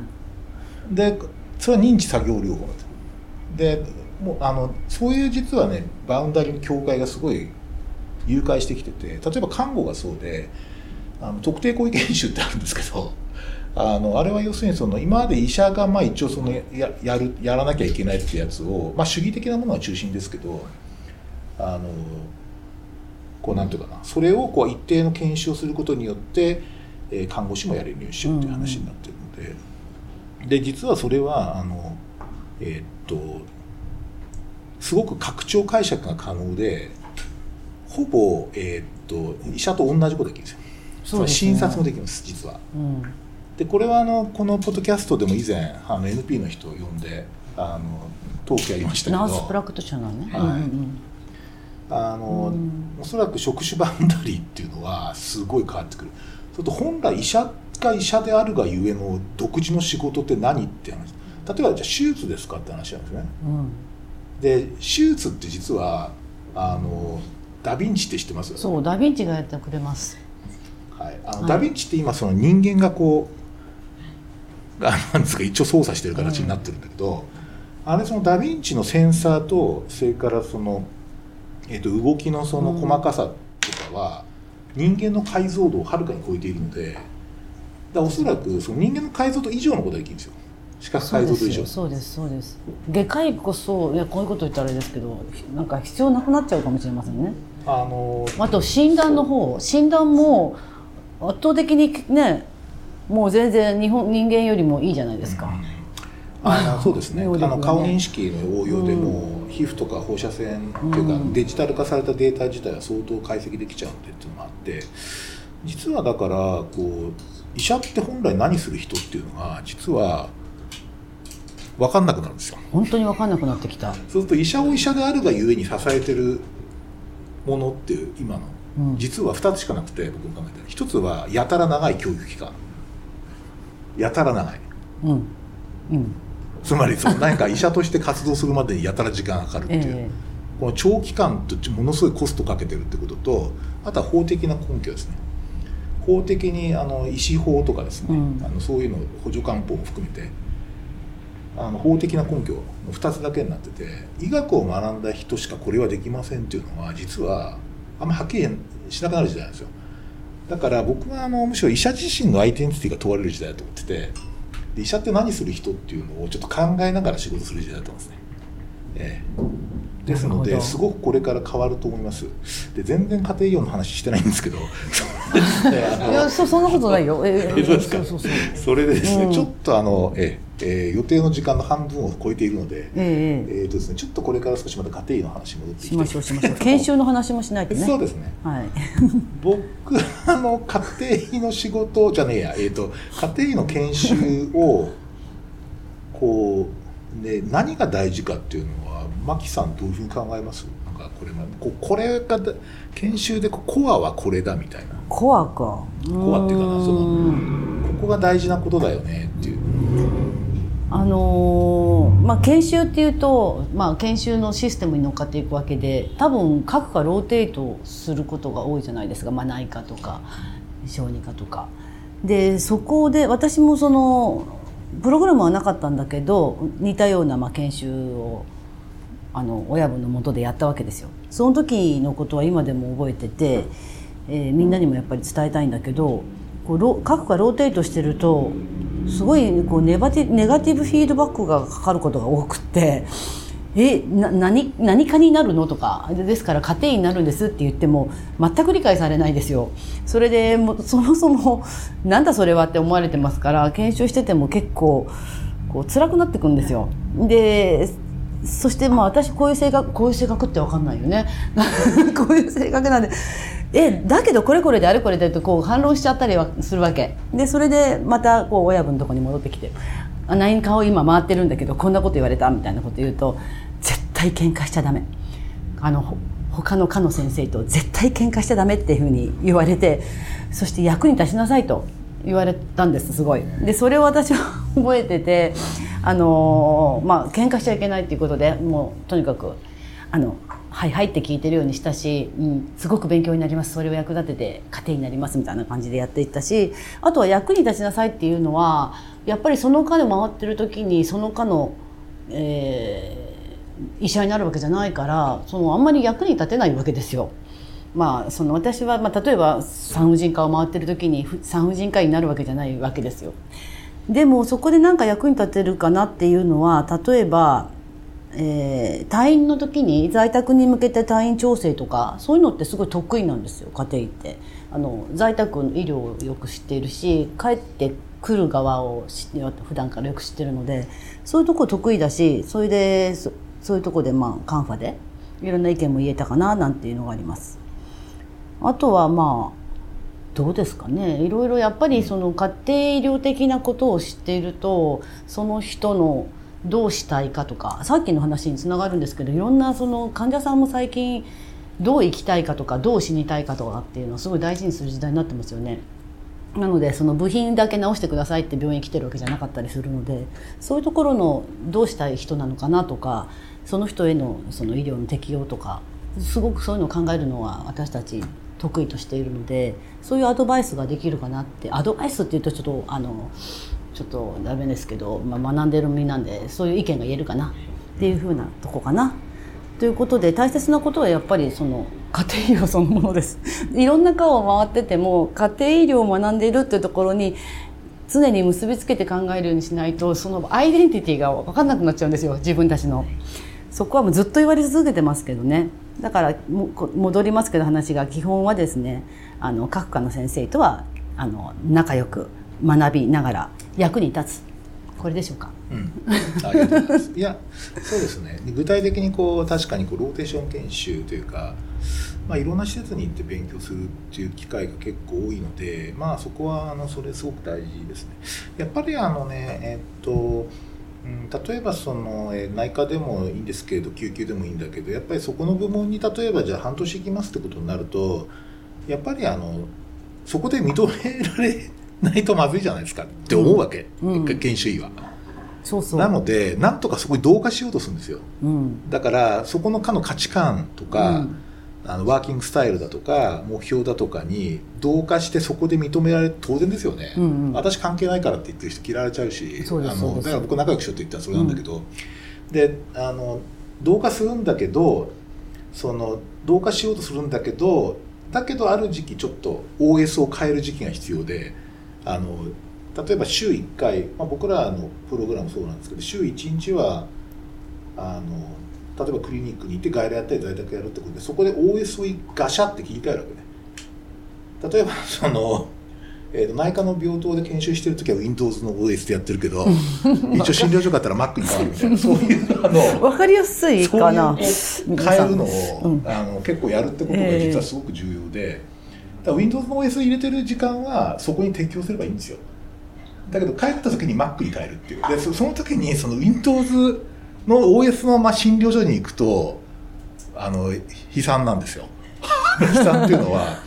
でそれは認知作業療法なんですでもうあのそういう実はねバウンダリーの境界がすごい誘拐してきてて例えば看護がそうであの特定行為研修ってあるんですけど あのあれは要するにその今まで医者がまあ一応そのややるやらなきゃいけないってやつを、まあ、主義的なものが中心ですけどあのこうなんていうかなそれをこう一定の研修をすることによって、えー看護師もやれるようにしようっていう話になってるので、で実はそれはあのえーっとすごく拡張解釈が可能でほぼ、えーっと医者と同じことできるんですよ。そうですね。診察もできます実は。うん。でこれはあのこのポッドキャストでも以前あの NP の人を呼んであのトークやりましたけど。ナースプラクティショナーね、はい。うんうんあの、おそらく職種バウンダリーっていうのはすごい変わってくる。それと本来医者が医者であるがゆえの独自の仕事って何って話。例えばじゃあ手術ですかって話なんですね。うん。で手術って実はあのダ・ヴィンチって知ってます？そうダ・ヴィンチがやってくれます。はい、あのはい。ダ・ヴィンチって今その人間がこうがなんですか一応操作してる形になってるんだけど、あれそのダ・ヴィンチのセンサーとそれからその、えっと動きのその細かさとかは、人間の解像度をはるかに超えているのでだおそらくその人間の解像度以上のことができるんですよ。視覚解像度以上。そうですそうです外科医こそいやこういうこと言ったらあれですけどなんか必要なくなっちゃうかもしれませんね。あのあと診断の方診断も圧倒的にねもう全然日本人間よりもいいじゃないですか、あの そうですね。あの顔認識の応用でも、皮膚とか放射線っていうか、うん。デジタル化されたデータ自体は相当解析できちゃうんでっていうのがあって実はだからこう医者って本来何する人っていうのが実は分かんなくなるんですよ。本当に分かんなくなってきた、そうすると医者を医者であるがゆえに支えてるものっていう今のうん、実は2つしかなくて僕の考えてる一つはやたら長い教育期間。やたら長い。うん。うんつまりその何か医者として活動するまでにやたら時間がかかるっていう、えこの長期間とものすごいコストかけてるってこととあとは法的な根拠ですね。法的にあの医師法とかですね、うん。あのそういうの補助官法も含めて。あの法的な根拠の2つだけになってて医学を学んだ人しかこれはできませんっていうのは実はあんまりはっきりしなくなる時代なんですよ。だから僕はあのむしろ医者自身のアイデンティティが問われる時代だと思っててで医者って何する人っていうのをちょっと考えながら仕事する時代だと思うんですね、ええ、ですのですごくこれから変わると思います。で全然家庭医療の話してないんですけど。そうですねあのいやそそんなことないよ、ええ。そうですか？それでですね、うん。ちょっとあの、えええー予定の時間の半分を超えているので、ええええーとですね、ちょっとこれから少しまた家庭医の話に戻っていきましょうしましょう。研修の話もしないとね。そうですね。はい。僕あの家庭医の仕事じゃねえや、えー、と家庭医の研修をこう、ね、何が大事かっていうのは牧さんどういうふうに考えます？なんかこれこうこれがだ研修でこうコアはこれだみたいな。コアか。コアっていうかなそのうん。ここが大事なことだよねっていうあのーまあ、研修っていうと、まあ、研修のシステムに乗っかっていくわけで多分各科ローテートすることが多いじゃないですか、まあ、内科とか小児科とか。でそこで私もそのプログラムはなかったんだけど似たようなまあ研修をあの親分のもとでやったわけですよ。その時のことは今でも覚えてて、えーみんなにもやっぱり伝えたいんだけどこうロ各科ローテートしてるとすごいこうネバティネガティブフィードバックがかかることが多くって「えな何何科になるの?」とかですから家庭医になるんですって言っても全く理解されないですよ。それでもうそもそもなんだそれはって思われてますから研修してても結構こう辛くなってくんですよ。でそしてまあ私こういう性格こういう性格って分かんないよね こういう性格なんでえだけどこれこれであれこれでとこう反論しちゃったりはするわけ。でそれでまたこう親分のとこに戻ってきて「あ何顔今回ってるんだけどこんなこと言われた」みたいなこと言うと絶対喧嘩しちゃダメ。あの他の科の先生と絶対喧嘩しちゃダメっていうふうに言われてそして役に立ちなさいと言われたんですすごい。でそれを私は覚えててあのまあ喧嘩しちゃいけないっていうことでもうとにかくあのはいはいって聞いてるようにしたし、うん、すごく勉強になりますそれを役立てて家庭になりますみたいな感じでやっていったしあとは役に立ちなさいっていうのはやっぱりその科で回ってる時にその科の、えー、医者になるわけじゃないからそのあんまり役に立てないわけですよ。まあ、その私は、まあ、例えば産婦人科を回ってる時に産婦人科医になるわけじゃないわけですよ。でもそこで何か役に立てるかなっていうのは例えば、えー、退院の時に在宅に向けて退院調整とかそういうのってすごい得意なんですよ家庭って。あの在宅の医療をよく知っているし帰ってくる側を普段からよく知ってるのでそういうとこ得意だしそれでそういうとこでまあカンファでいろんな意見も言えたかななんていうのがあります。あとはまあどうですかねいろいろやっぱりその家庭医療的なことを知っているとその人のどうしたいかとかさっきの話につながるんですけどいろんなその患者さんも最近どう生きたいかとかどう死にたいかとかっていうのをすごい大事にする時代になってますよね。なのでその部品だけ直してくださいって病院来てるわけじゃなかったりするのでそういうところのどうしたい人なのかなとかその人へのその医療の適用とかすごくそういうのを考えるのは私たち得意としているのでそういうアドバイスができるかなってアドバイスっていうとちょっとあのちょっとダメですけど、まあ、学んでる身なんでそういう意見が言えるかなっていうふうなとこかな。ということで大切なことはやっぱりその家庭医療そのものです。いろんな科を回ってても家庭医療を学んでいるっていうところに常に結びつけて考えるようにしないとそのアイデンティティが分かんなくなっちゃうんですよ自分たちの。そこはもうずっと言われ続けてますけどね。だから戻りますけど話が基本はですねあの各科の先生とはあの仲良く学びながら役に立つ。これでしょうか、うん、ありがとうございます。いやそうですね。具体的にこう確かにこうローテーション研修というか、まあ、いろんな施設に行って勉強するっていう機会が結構多いのでまあそこはあのそれすごく大事ですね。やっぱりあのねえっと、例えばその、内科でもいいんですけれど救急でもいいんだけどやっぱりそこの部門に例えばじゃあ半年行きますってことになるとやっぱりあのそこで認められないとまずいじゃないですかって思うわけ、うん、研修医は。そうそう。なのでなんとかそこに同化しようとするんですよ、うん、だからそこの科の価値観とか、あのワーキングスタイルだとか目標だとかに同化してそこで認められ当然ですよね、うんうん、私関係ないからって言ってる人嫌われちゃうしあのだから僕仲良くしようって言ったらそれなんだけど、うん、であの同化するんだけどその同化しようとするんだけどだけどある時期ちょっと OS を変える時期が必要であの例えば週1回、まあ、僕らのプログラムそうなんですけど週1日はあの例えばクリニックに行って外来やったり在宅やるってことでそこで OS をガシャって切り替えるわけね。例えばその、えー、と内科の病棟で研修してる時は Windows の OS でやってるけど一応診療所があったら Mac に変わるみたいな。そういうあの。分かりやすいかな。変えるのを、うん、あの結構やるってことが実はすごく重要で、えー、Windows の OS 入れてる時間はそこに適用すればいいんですよ。だけど帰った時に Mac に変えるっていう。でその時にその Windows の OS のまあ診療所に行くとあの悲惨なんですよ。悲惨っていうのは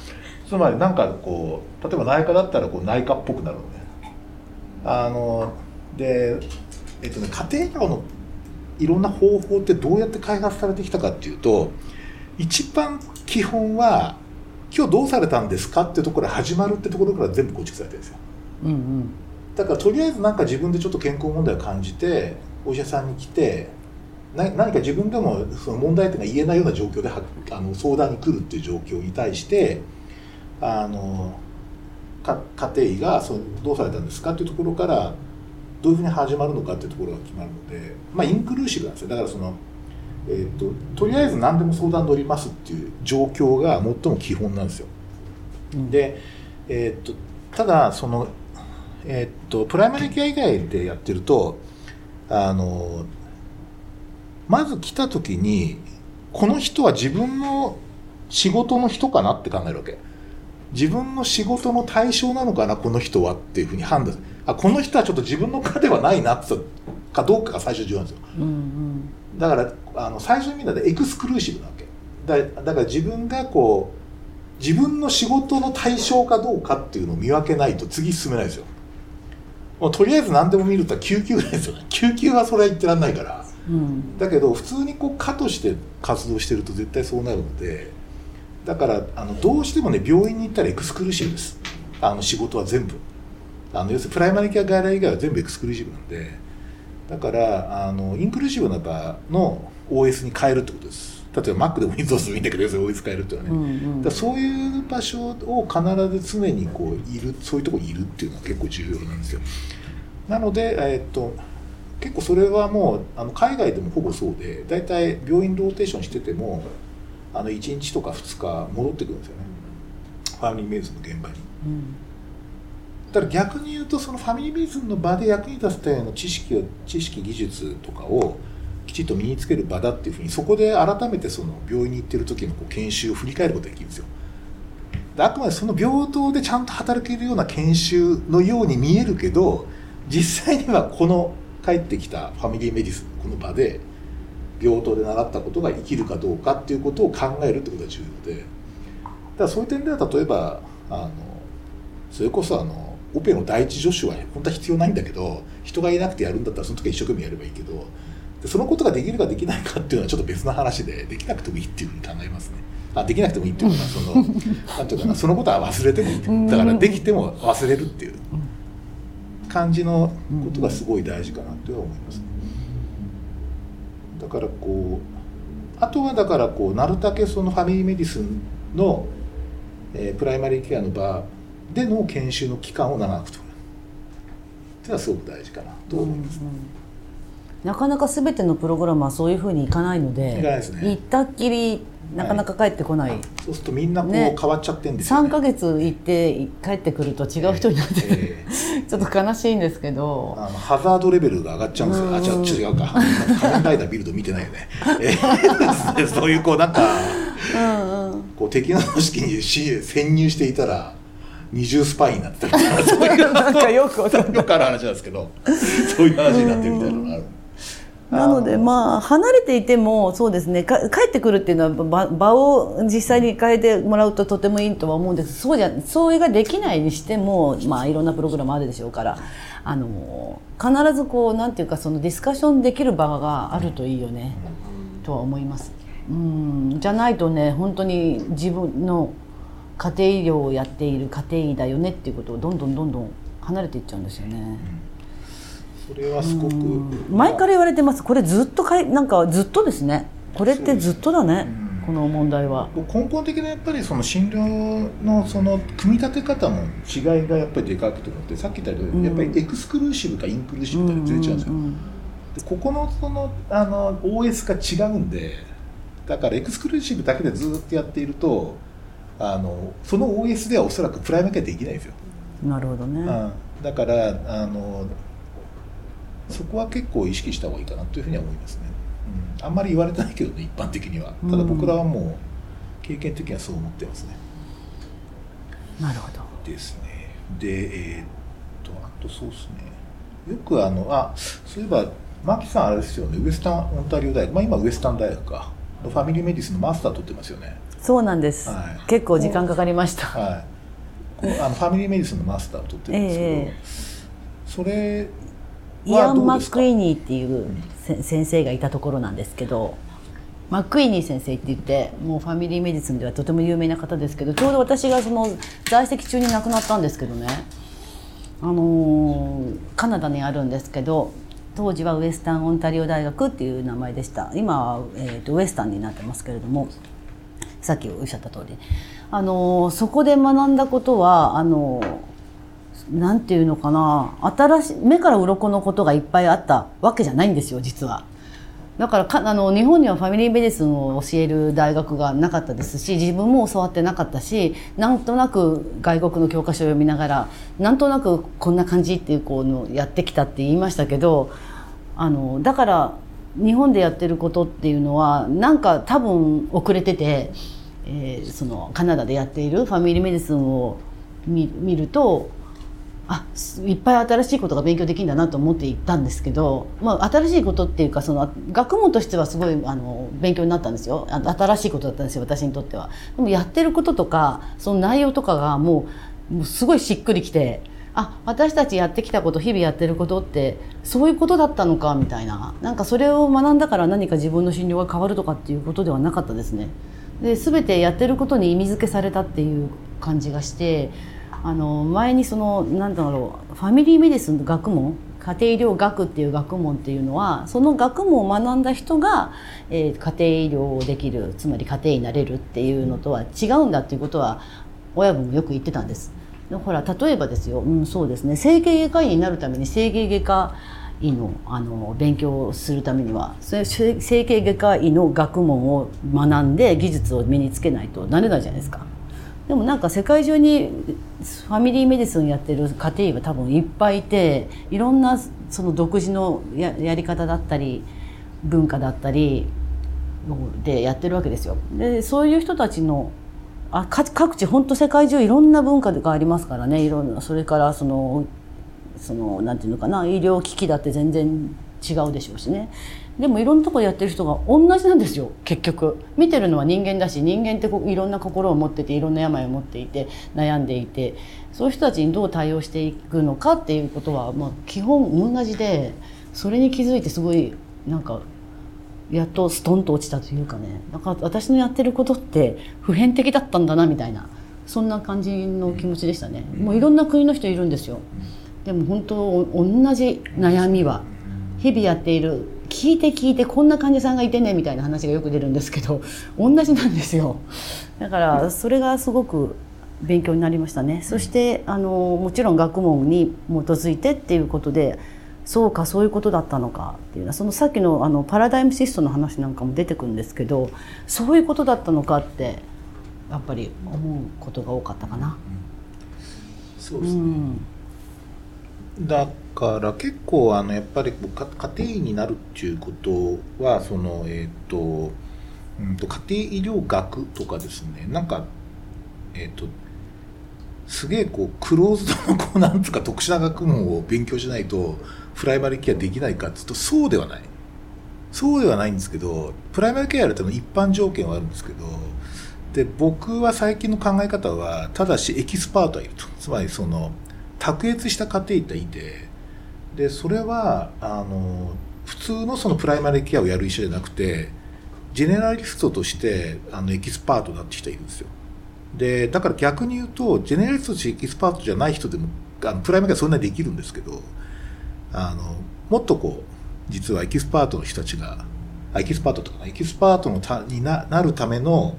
つまりなんかこう例えば内科だったらこう内科っぽくなるのね。あのでえっとね家庭医のいろんな方法ってどうやって開発されてきたかっていうと一番基本は今日どうされたんですかってところから始まるってところから全部構築されてるんですよ、うんうん、だからとりあえずなんか自分でちょっと健康問題を感じてお医者さんに来て何か自分でもその問題点が言えないような状況であの相談に来るっていう状況に対してあの家庭医がそのどうされたんですかっていうところからどういうふうに始まるのかっていうところが決まるので、まあ、インクルーシブなんですよ。だからその、えーと、とりあえず何でも相談乗りますっていう状況が最も基本なんですよ。うん、で、えーと、ただその、えーと、とプライマリケア以外でやってるとあのまず来た時にこの人は自分の仕事の人かなって考えるわけ。自分の仕事の対象なのかなこの人はっていうふうに判断あこの人はちょっと自分の課ではないなってかどうかが最初重要なんですよ、うんうん、だからあの最初に見たらエクスクルーシブなわけ。だだから自分がこう自分の仕事の対象かどうかっていうのを見分けないと次進めないですよ。もうとりあえず何でも見ると救急ぐらいですよ。ね 救急はそれは言ってらんないから、うん、だけど普通にこう課として活動してると絶対そうなるのでだからあのどうしてもね病院に行ったらエクスクルーシブです。あの仕事は全部。あの要するにプライマリケア外来以外は全部エクスクルーシブなんでだからあのインクルーシブな場の OS に変えるってことです。例えば Mac でも Windows でもいいんだけど OS 変えるっていうのはね、うんうん、そういう場所を必ず常にこういるそういうところにいるっていうのは結構重要なんですよ。なので、えー、っと結構それはもうあの海外でもほぼそうで大体病院ローテーションしててもあの1日とか2日戻ってくるんですよね。ファミリーメイズの現場に、うん、だから逆に言うとそのファミリーメイズの場で役に立つための知識を知識技術とかをきちっと身につける場だっていうふうにそこで改めてその病院に行ってる時のこう研修を振り返ることができるんですよ。であくまでその病棟でちゃんと働けるような研修のように見えるけど実際にはこの帰ってきたファミリーメディスこの場で病棟で習ったことが生きるかどうかっていうことを考えるってことが重要で。だからそういう点では例えばあのそれこそあのオペの第一助手は本当は必要ないんだけど人がいなくてやるんだったらその時は一生懸命やればいいけどでそのことができるかできないかっていうのはちょっと別の話でできなくてもいいっていうふうに考えますね。あできなくてもいいっていうのはその なんていうかなそのことは忘れてもいいだからできても忘れるっていう。感じのことがすごい大事かなとは思います、だからこうあとはだからこうなるだけそのファミリーメディスンの、えー、プライマリーケアの場での研修の期間を長くとる。っていうのはすごく大事かな。と思います、うんうん。なかなか全てのプログラムはそういうふうにいかないのでいです、ね、行ったっきりなかなか帰ってこない、はい、そうするとみんなこう変わっちゃってんですよ、ね、3か月行って帰ってくると違う人になって、えー、ちょっと悲しいんですけど。あのハザードレベルが上がっちゃうんですよ。あちょっと違うか。仮面ライダービルド見てないよね、えー、そういうこうなんかうん、こう敵の組織に潜入していたら二重スパイになってたみたいなそういうなんかよくよくある話なんですけどそういう話になってるみたいなのがある。なのでまあ離れていてもそうですね。帰ってくるっていうのは場を実際に変えてもらうととてもいいとは思うんです。そうじゃそれができないにしてもまあいろんなプログラムあるでしょうから。あの必ずこうなんていうかそのディスカッションできる場があるといいよね。とは思います。うん。じゃないとね本当に自分の家庭医療をやっている家庭医だよねっていうことをどんどんどんどん離れていっちゃうんですよね。それはすごく前から言われてます。これずっとかいなんかずっとですね。これってずっとだね、この問題は。根本的なやっぱりその診療のその組み立て方の違いがやっぱりでかくてってさっき言ったように、やっぱりエクスクルーシブかインクルーシブかで全然違うんですよ、でここのそのあの OS が違うんでだからエクスクルーシブだけでずっとやっているとあのその OS ではおそらくプライム系できないんですよ。なるほどね、うん、だからあのそこは結構意識した方がいいかなというふうには思いますね、うん、あんまり言われてないけどね一般的には。ただ僕らはもう経験的にはそう思ってますね、なるほど。ですね。でえー、っとあとそうですね。よくあのあそういえばマキさんあれですよね。ウエスタンオンタリオ大学、まあ、今ウエスタン大学か。 Family Medicine のマスター取ってますよねそうなんです、はい、結構時間かかりました。はい。あの Family Medicine のマスターを取ってるんですけど、えー、それイアン・マックイニーっていう先生がいたところなんですけどマックイニー先生って言ってもう Family Medicine ではとても有名な方ですけどちょうど私がその在籍中に亡くなったんですけどね。あのー、カナダにあるんですけど当時はウエスタン・オンタリオ大学っていう名前でした。今は、えーと、ウエスタンになってますけれどもさっきおっしゃった通りあの、そこで学んだことはあのなんていうのかな新しい目から鱗のことがいっぱいあったわけじゃないんですよ実は。だからかあの日本にはファミリーメディスンを教える大学がなかったですし自分も教わってなかったしなんとなく外国の教科書を読みながらなんとなくこんな感じっていうこうのやってきたって言いましたけどあのだから日本でやってることっていうのはなんか多分遅れてて、えー、そのカナダでやっているファミリーメディスンを見るとあいっぱい新しいことが勉強できるんだなと思って行ったんですけど、まあ、新しいことっていうかその学問としてはすごいあの勉強になったんですよ新しいことだったんですよ私にとっては。でもやってることとかその内容とかがもうもうすごいしっくりきてあ私たちやってきたこと日々やってることってそういうことだったのかみたいななんかそれを学んだから何か自分の診療が変わるとかっていうことではなかったですね。で全てやってることに意味付けされたっていう感じがしてあの前にそのなんだろうファミリーメディスンの学問家庭医療学っていう学問っていうのはその学問を学んだ人が、えー、家庭医療をできるつまり家庭医になれるっていうのとは違うんだっていうことは親分もよく言ってたんです。ほら例えばですよ、うん、そうですね整形外科医になるために整形外科医のあの勉強をするためには整形外科医の学問を学んで技術を身につけないとなれないじゃないですか。でもなんか世界中にファミリーメディスンやってる家庭医は多分いっぱいいていろんなその独自のややり方だったり文化だったりでやってるわけですよ。でそういう人たちのあ各地本当世界中いろんな文化がありますからね。いろんなそれからそのそのなんていうのかな。医療機器だって全然違うでしょうしね。でもいろんなところやってる人が同じなんですよ。結局。見てるのは人間だし人間っていろんな心を持ってていろんな病を持っていて悩んでいて。そういう人たちにどう対応していくのかっていうことは、まあ、基本同じでそれに気づいてすごいなんかやっとストンと落ちたというかね。だから私のやってることって普遍的だったんだなみたいなそんな感じの気持ちでしたね。もういろんな国の人いるんですよ。でも本当同じ悩みは日々やっている聞いて聞いてこんな患者さんがいてねみたいな話がよく出るんですけど同じなんですよ。だからそれがすごく勉強になりましたね。そしてあのもちろん学問に基づいてっていうことでそうかそういうことだったのかっていうのはそのさっきのあのパラダイムシストの話なんかも出てくるんですけどそういうことだったのかってやっぱり思うことが多かったかな。そうですね、うんだから結構あのやっぱり家庭医になるっていうことはそのえっ、ー、と,、うんと家庭医療学とかですねなんかえっ、ー、とすげえこうクローズドのこうなんつうか特殊な学問を勉強しないとプライマリケアできないかっつうとそうではない。そうではないんですけどプライマリーケアやるための一般条件はあるんですけどで僕は最近の考え方はただしエキスパートはいると。つまりその卓越した家庭医っていてでそれはあの普通のそのプライマリーケアをやる医者じゃなくてジェネラリストとしてあのエキスパートだって人いるんですよ。でだから逆に言うとジェネラリストとしてエキスパートじゃない人でもあのプライマリーケアそんなにできるんですけどあのもっとこう実はエキスパートの人たちがエキスパートとかエキスパートのたにななるための、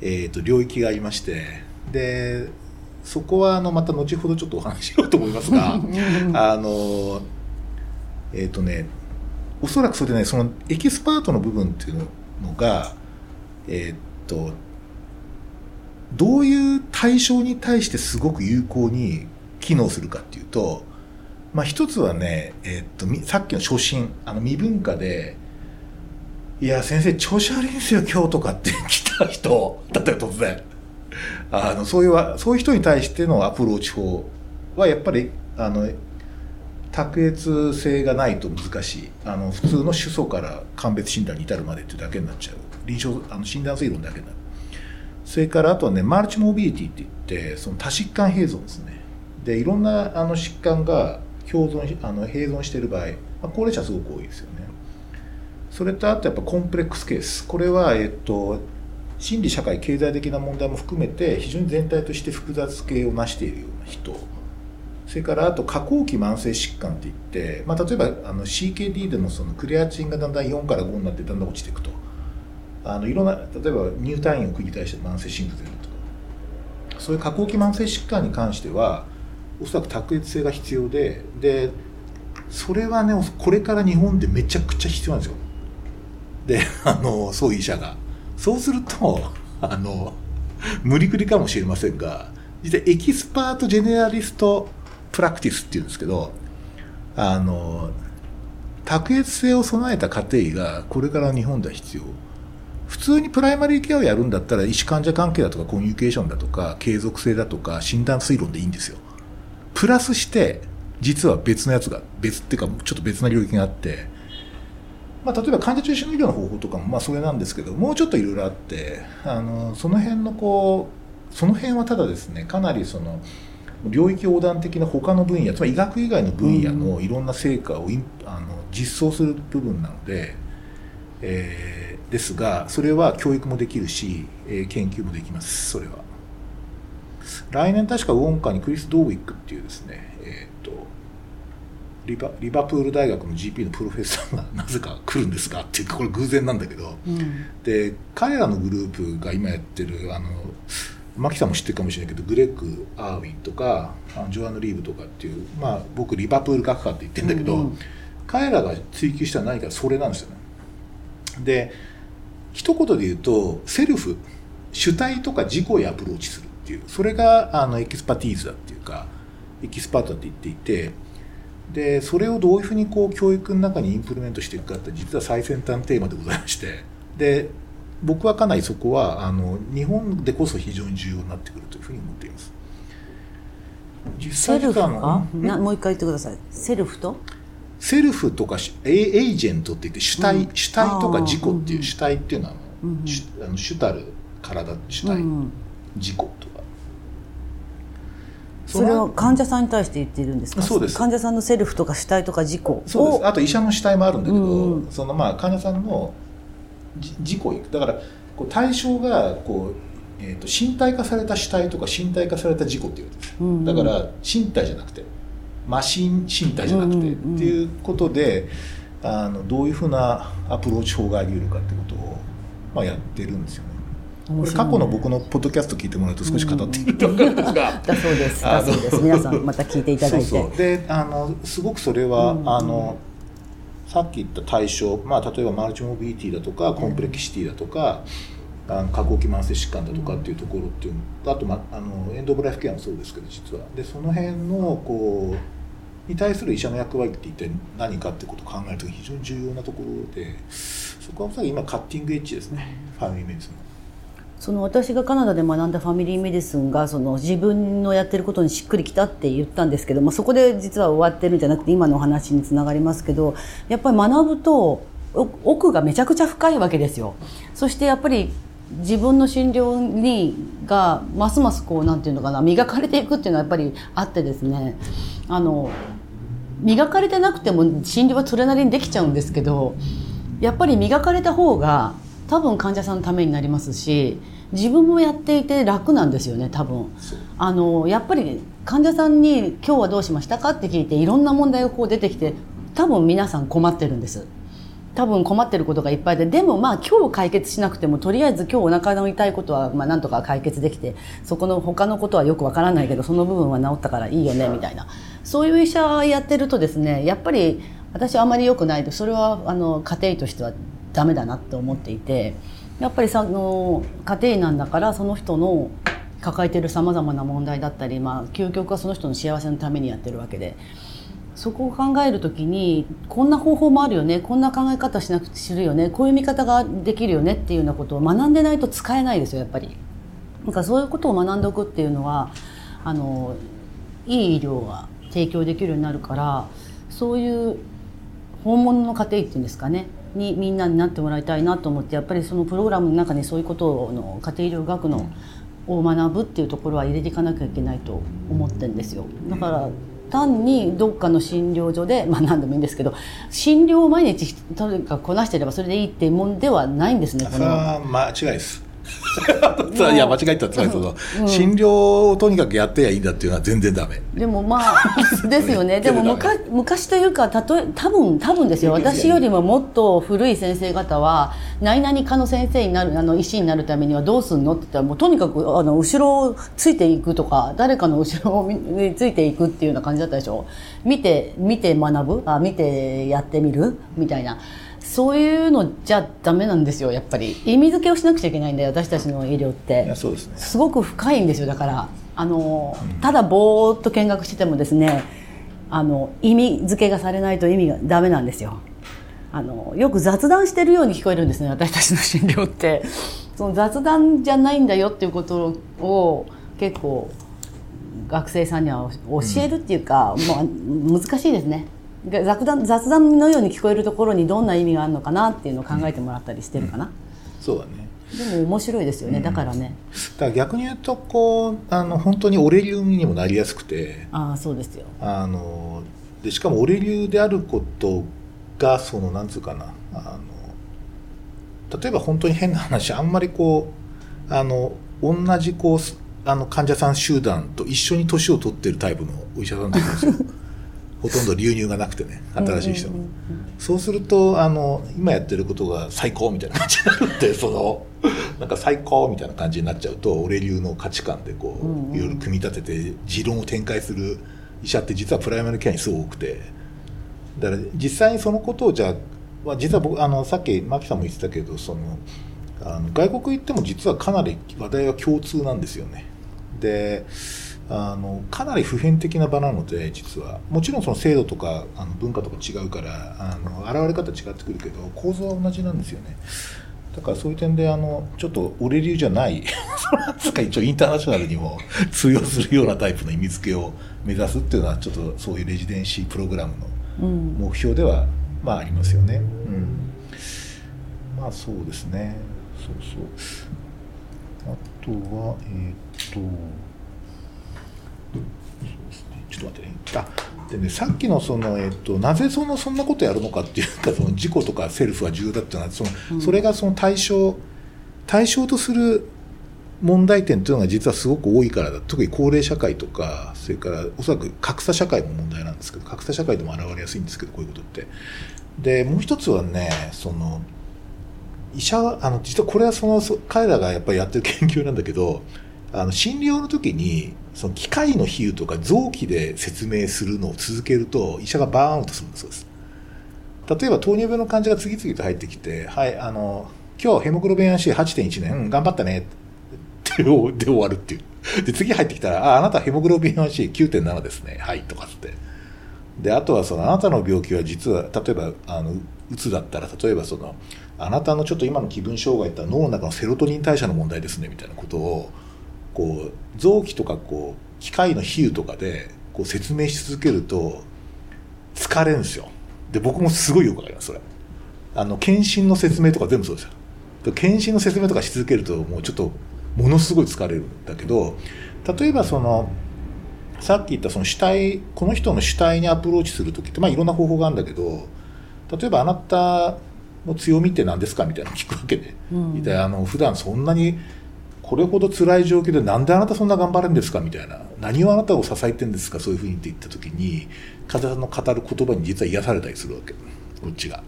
えーと領域がありましてでそこはあのまた後ほどちょっとお話ししようと思いますが あのえっ、ー、とねおそらくそれでねそのエキスパートの部分っていうのがえっ、ー、とどういう対象に対してすごく有効に機能するかっていうと、まあ、一つはね、えっ、とさっきの初心あの未分化で「いや先生調子悪いんですよ今日」とかって来た人。だったら突然。あのそういうそういう人に対してのアプローチ法はやっぱりあの卓越性がないと難しい。あの普通の主訴から鑑別診断に至るまでっていうだけになっちゃう。臨床あの診断推論だけになる。それからあとはねマルチモビリティって言ってその多疾患併存ですね。でいろんなあの疾患が共存あの併存している場合、まあ、高齢者すごく多いですよね。それとあとやっぱコンプレックスケース。これはえっと心理社会経済的な問題も含めて非常に全体として複雑系を成しているような人。それからあと下後期慢性疾患っていって、まあ、例えばあの CKD でのそのクレアチンがだんだん4から5になってだんだん落ちていくと。あのいろんな例えば入退院を繰り返して慢性心不全とか。そういう下後期慢性疾患に関してはおそらく卓越性が必要ででそれはねこれから日本でめちゃくちゃ必要なんですよ。であのそういう医者が。そうするとあの無理くりかもしれませんが実は expert generalist practice っていうんですけどあの卓越性を備えた家庭医がこれから日本では必要。普通にプライマリーケアをやるんだったら医師患者関係だとかコミュニケーションだとか継続性だとか診断推論でいいんですよ。プラスして実は別のやつが別っていうかちょっと別な領域があってまあ、例えば患者中心の医療の方法とかもまあそれなんですけどもうちょっといろいろあってあのその辺のこうその辺はただですねかなりその領域横断的な他の分野つまり医学以外の分野のいろんな成果をあの実装する部分なので、えー、ですがそれは教育もできるし、えー、研究もできますそれは来年確かウォンカにクリス・ドーウィックっていうですねリバリバプール大学の GP のプロフェッサーが なぜか来るんですかっていうこれ偶然なんだけど、うん、で彼らのグループが今やってるあのマキさんも知ってるかもしれないけどグレッグ・アーウィンとかジョアン・リーブとかっていう、まあ、僕リバプール学派って言ってるんだけど、うんうん、彼らが追求した何かそれなんですよね。で一言で言うと self 主体とか自己へアプローチするっていう。それがあの expertise だっていうかエキスパートだって言っていてでそれをどういうふうにこう教育の中に implement していくかって実は最先端テーマでございまして。で僕はかなりそこはあの日本でこそ非常に重要になってくるというふうに思っています。実際セルフか、なもう一回言ってください。セルフと？セルフとかエージェントって言って主体、うん、主体とか自己っていう主体っていうのは、うん、あの主たる体主体、うん、自己とそれは患者さんに対して言っているんですか？そうです。患者さんのセルフとか主体とか自己そうです。あと医者の主体もあるんだけど、うん、そのまあ患者さんの自己だからこう対象がこう、えーと、身体化された主体とか身体化された自己っていうです、うんうん、だから身体じゃなくてマシン身体じゃなくて、っていうことであのどういうふうなアプローチ法があり得るかってことを、まあ、やってるんですよね。これ過去の僕のポッドキャスト聞いてもらうと少し語っていると思うんですが、だそうです。だそうです。皆さんまた聞いていただいて。そうであのすごくそれは、うん、あのさっき言った対象、まあ、例えば multimorbidity だとか complexity だとか、あの下降期慢性疾患だとかっていうところっていうあと、ま、あのエンド・オブ・ライフケアもそうですけど実は。でその辺のこうに対する医者の役割って一体何かってことを考えると非常に重要なところでそこは今 cutting edge ですね。 family medicineその私がカナダで学んだ family medicine がその自分のやってることにしっくりきたって言ったんですけど、まあ、そこで実は終わってるんじゃなくて今のお話につながりますけどやっぱり学ぶと奥がめちゃくちゃ深いわけですよ。そしてやっぱり自分の診療にがますますこうなんていうのかな磨かれていくっていうのはやっぱりあってですねあの磨かれてなくても診療はそれなりにできちゃうんですけどやっぱり磨かれた方が多分患者さんのためになりますし自分もやっていて楽なんですよね多分。あのやっぱり患者さんに「今日はどうしましたか?」って聞いていろんな問題がこう出てきて多分皆さん困ってるんです。多分困ってることがいっぱいででもまあ今日解決しなくてもとりあえず今日お腹の痛いことはまあなんとか解決できてそこの他のことはよくわからないけどその部分は治ったからいいよねみたいな。そういう医者やってるとですねやっぱり私はあまり良くない。でそれはあの家庭としてはダメだなって思っていてやっぱりその家庭なんだからその人の抱えてるさまざまな問題だったり、まあ、究極はその人の幸せのためにやってるわけでそこを考える時にこんな方法もあるよねこんな考え方しなくてするよねこういう見方ができるよねっていうようなことを学んでないと使えないですよやっぱり。なんかそういうことを学んでおくっていうのはあのいい医療が提供できるようになるからそういう本物の家庭っていうんですかねにみんなになってもらいたいなと思ってやっぱりそのプログラムの中にそういうことの家庭医療学のを学ぶっていうところは入れていかなきゃいけないと思ってるんですよ。だから単にどっかの診療所で、まあ、何でもいいんですけど診療を毎日とにかくこなしてればそれでいいっていうもんではないんですね。それは間違いです いや間違えたつまりその、うん、診療をとにかくやってやいいんだっていうのは全然ダメ。でもまあ ですよね。でも昔昔というかたとえ多分多分ですよ。私よりももっと古い先生方は何々科の先生になるあの医師になるためにはどうすんのって言ったらもうとにかくあの後ろをついていくとか誰かの後ろについていくっていうような感じだったでしょ。見て見て学ぶ？あ見てやってみる？みたいな。そういうのじゃダメなんですよやっぱり。意味付けをしなくちゃいけないんだよ私たちの医療って。そうです,、ね、すごく深いんですよだから。あの、うん、ただぼーっと見学しててもですねあの意味付けがされないと意味がダメなんですよ。あのよく雑談してるように聞こえるんですね私たちの診療って。その雑談じゃないんだよっていうことを結構学生さんには教えるっていうか、うん、まあ、難しいですね雑談雑談のように聞こえるところにどんな意味があるのかなっていうのを考えてもらったりしてるかな、うん、そうだね。でも面白いですよね、うん、だからね。だから逆に言うとこうあの本当に俺流にもなりやすくて。ああそうですよ。あのでしかも俺流であることがそのなんつうかな。あの例えば本当に変な話あんまりこうあの同じこうあの患者さん集団と一緒に年を取ってるタイプのお医者さんですよ ほとんど流入がなくてね新しい人も、そうするとあの今やってることが最高みたいな感じになるって そのなんか最高みたいな感じになっちゃうと俺流の価値観でこう、いろいろ組み立てて持論を展開する医者って実はプライマルケアにすごく多くて。だから実際にそのことをじゃあ、まあ、実は僕あのさっき牧さんも言ってたけどそのあの外国行っても実はかなり話題は共通なんですよね。であのかなり普遍的な場なので実は。もちろんその制度とかあの文化とか違うからあの現れ方違ってくるけど構造は同じなんですよね。だからそういう点であのちょっと俺流じゃない それか一応インターナショナルにも通用するようなタイプの意味付けを目指すっていうのはちょっとそういうレジデンシープログラムの目標では、まあありますよね、うん、まあそうですね。そうそう。あとはえー、っとちょっと待ってね。あでね、さっきのその、えっと、なぜそのそんなことやるのかっていうかその自己とかセルフは重要だっていうのはその、うん、それがその対象対象とする問題点というのが実はすごく多いからだ。特に高齢社会とかそれからおそらく格差社会も問題なんですけど格差社会でも現れやすいんですけどこういうことって。でもう一つはねその医者あの実はこれはその彼らがやっぱりやってる研究なんだけどあの診療の時にその機械の比喩とか臓器で説明するのを続けると医者がバーンアウトするんだそうです。例えば糖尿病の患者が次々と入ってきて「はいあの今日ヘモグロビン AC8.1 年頑張ったね」ってで終わるっていう。で次入ってきたら「ああなたヘモグロビン AC9.7 ですね。はい」とかって。であとはそのあなたの病気は実は例えばあのうつだったら例えばそのあなたのちょっと今の気分障害って脳の中のセロトニン代謝の問題ですねみたいなことをこう臓器とかこう機械の比喩とかでこう説明し続けると疲れるんですよ。で僕もすごいよくわかりますそれ。あの検診の説明とか全部そうですよ。検診の説明とかし続けるともうちょっとものすごい疲れるんだけど例えばそのさっき言ったその主体この人の主体にアプローチする時ってまあいろんな方法があるんだけど例えばあなたの強みって何ですかみたいなの聞くわけで、うん、あの普段そんなにこれほど辛い状況でなんであなたそんな頑張るんですか？みたいな。何をあなたを支えてるんですか？そういうふうにって言った時に患者さんの語る言葉に実は癒されたりするわけ。こっちが。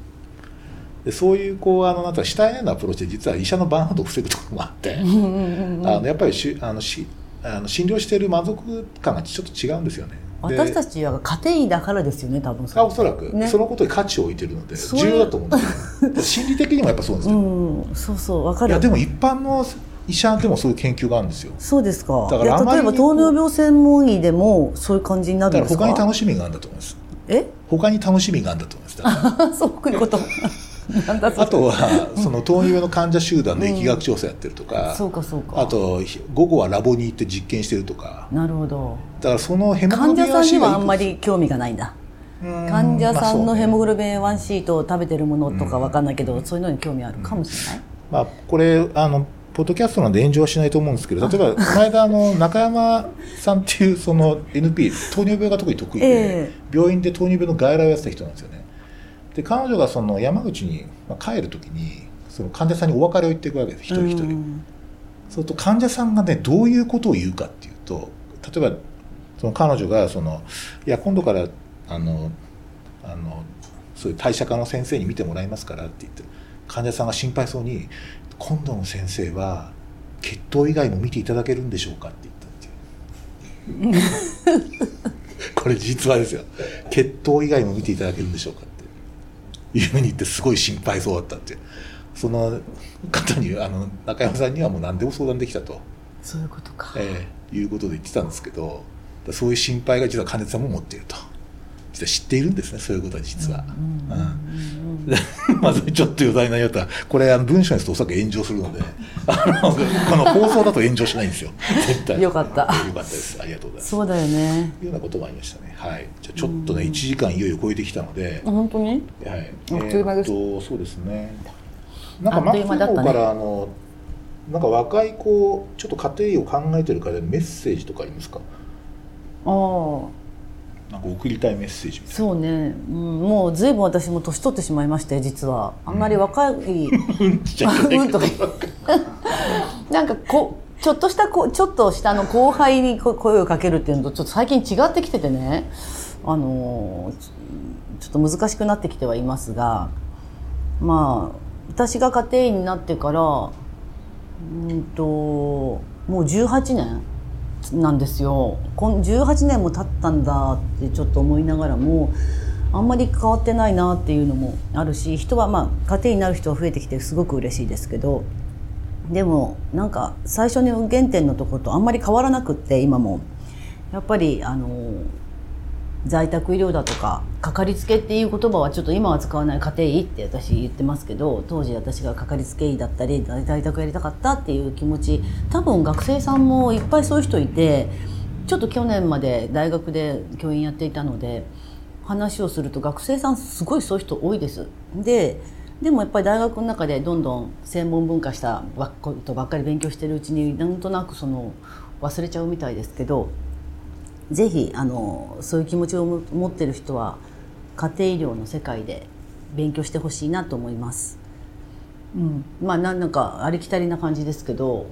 でそういうこうあのなんか主体へのアプローチで実は医者のバーンアウトを防ぐところもあって。あのやっぱりしあのしあの診療している満足感がちょっと違うんですよね。私たちは家庭医だからですよね多分あおそらく、ね、そのことに価値を置いてるので重要だと思うんですよ。心理的にもやっぱそうですよ、うん、そうそう分かる。いやでも一般の医者でもそういう研究があるんですよ。そうですか。だから例えば糖尿病専門医でもそういう感じになるんですか？他に楽しみがあるんだと思います。え？他に楽しみがあるんだと思います。そういうこと。あとはその糖尿病の患者集団で疫学調査やってるとか、うん、そうかそうか。あと午後はラボに行って実験してるとか。なるほど。だからそのヘモグロビン 1C 患者さんにはあんまり興味がないん。だ患者さんのヘモグロビン 1C と食べてるものとか分かんないけど、うん、そういうのに興味あるかもしれない、まあ、これあのポッドキャストなんで炎上はしないと思うんですけど例えばこの間あの中山さんっていうその NP 糖尿病が特に得意で、え。ー、病院で糖尿病の外来をやってた人なんですよね。で彼女がその山口に帰る時にその患者さんにお別れを言っていくわけです一人一人。そうすると患者さんがねどういうことを言うかっていうと例えばその彼女がそのいや今度からあのあのそういう代謝科の先生に見てもらいますからって言って患者さんが心配そうに今度の先生は血糖以外も見ていただけるんでしょうかって言ったっていうこれ実話ですよ。血糖以外も見ていただけるんでしょうかって。いうふうに言ってすごい心配そうだったって。その方にあの中山さんにはもう何でも相談できたと。そういうことか、えー、いうことで言ってたんですけどそういう心配が実は金子さんも持っていると実は知っているんですねそういうことは実は。まずちょっと余談な言うと。これあの文章にするとおそらく炎上するので あのこの放送だと炎上しないんですよ。絶対。よかった。よかったです。ありがとうございます。そうだよね。いうようなこともありましたね。はい。じゃあちょっとね1時間いよいよ超えてきたので、本当に？はい、えーっとそうですね。なんかマックのという間だったね。方からあのなんか若い子ちょっと家庭を考えてる方にメッセージとかありますか？ああなんか送りたいメッセージそうね、うん、もうずいぶん私も年取ってしまいまして実は。あんまり若い、なうん。うん。とか なんかこちょっとしたこちょっと下の後輩にこ声をかけるっていうのとちょっと最近違ってきててね。あのちちょっと難しくなってきてはいますが。まあ私が家庭医になってからうんともう18年なんですよ。18年も経ったんだってちょっと思いながらもあんまり変わってないなっていうのもあるし人はまあ家庭になる人は増えてきてすごく嬉しいですけどでもなんか最初の原点のところとあんまり変わらなくって今も。やっぱりあの在宅医療だとかかかりつけっていう言葉はちょっと今は使わない家庭医って私言ってますけど当時私がかかりつけ医だったり在宅やりたかったっていう気持ち多分学生さんもいっぱいそういう人いてちょっと去年まで大学で教員やっていたので話をすると学生さんすごいそういう人多いです。ででもやっぱり大学の中でどんどん専門文化したことばっかり勉強してるうちになんとなくその忘れちゃうみたいですけどぜひあのそういう気持ちを持ってる人は家庭医療の世界で勉強してほしいなと思います。うん、まあなんかありきたりな感じですけど、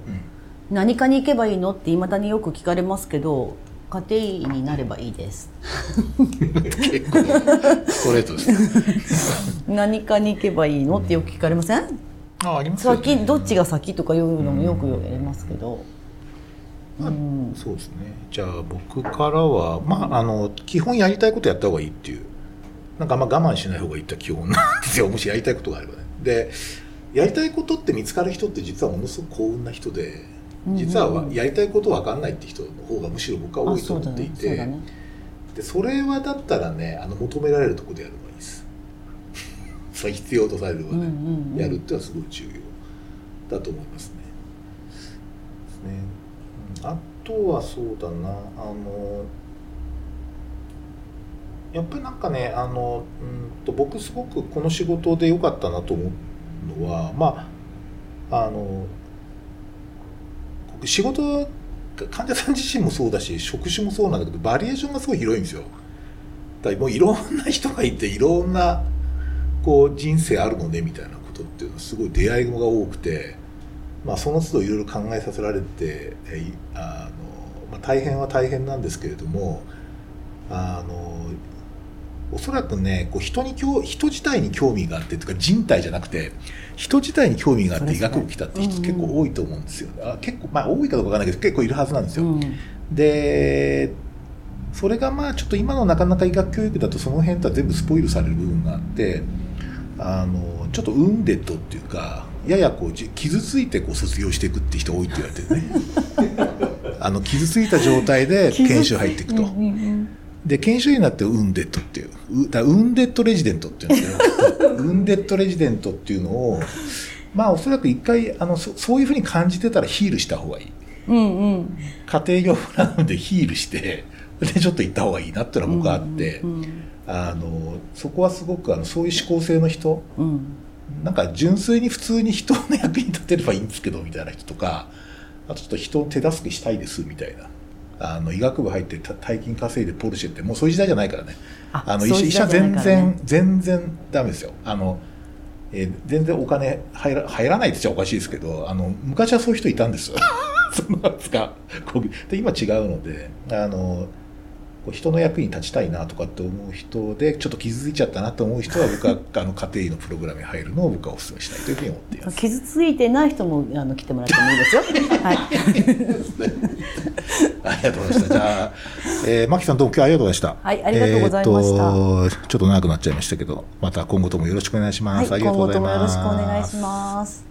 何かに行けばいいのっていまだによく聞かれますけど家庭医になればいいです。結構ストレートですね。何かに行けばいいのってよく聞かれません？あありますよね。先どっちが先とかいうのもよく言われますけど、うん、そうですね。じゃあ僕からはまああの基本やりたいことやった方がいいっていう。なんかあんま我慢しない方がいいって基本なんですよ。もしやりたいことがあればね。でやりたいことって見つかる人って実はものすごく幸運な人で実はやりたいこと分かんないって人の方がむしろ僕は多いと思っていて、ねね、でそれはだったらねあの求められるところでやるのがいいです。それ必要とされるのはね、うんうんうん、やるってのはすごい重要だと思います。ね。あとはそうだなあのやっぱりなんかねあのうんと僕すごくこの仕事で良かったなと思うのはまああの仕事患者さん自身もそうだし職種もそうなんだけどバリエーションがすごい広いんですよ。だからもういろんな人がいていろんなこう人生あるのねみたいなことっていうのはすごい出会いが多くて、まあ、その都度いろいろ考えさせられてえあの、まあ、大変は大変なんですけれどもあのおそらくねこう人に人自体に興味があってとか人体じゃなくて人自体に興味があって医学部来たって人結構多いと思うんですよ、あ結構まあ多いかどうかわからないけど結構いるはずなんですよ、うん、でそれがまあちょっと今のなかなか医学教育だとその辺とは全部スポイルされる部分があってあのちょっとウンデッドっていうかややこう傷ついてこう卒業していくって人多いって言われてるね。あの傷ついた状態で研修入っていくと、うんうんうん、で研修医になってウンデッドっていう。うだウンデッドレジデントっていうん ウンデッドレジデントっていうのをまあおそらく一回あのそそういうふうに感じてたらヒールした方がいい、うんうん、家庭用プランでヒールしてでちょっと行った方がいいなっていうのは僕はあって、うんうんうん、あのそこはすごくあのそういう思考性の人、うん、なんか純粋に普通に人の役に立てればいいんですけどみたいな人とかあとちょっと人を手助けしたいですみたいな。あの医学部入って大金稼いでポルシェってもうそういう時代じゃないからね。あの医者全然全然ダメですよ。あの、えー、全然お金入ら入らないって言っちゃおかしいですけどあの昔はそういう人いたんです そのつかで今違うのであの人の役に立ちたいなとかって思う人でちょっと傷ついちゃったなと思う人は僕はあの家庭医のプログラムに入るのを僕はお勧めしたいというふうに思っています。傷ついてない人もあの来てもらってもいいですよ。はい。ありがとうございました。じゃあ、えー、牧さんどうも今日ありがとうございました。はいありがとうございました、えー、ちょっと長くなっちゃいましたけどまた今後ともよろしくお願いします、はい、ありがとうございます。今後ともよろしくお願いします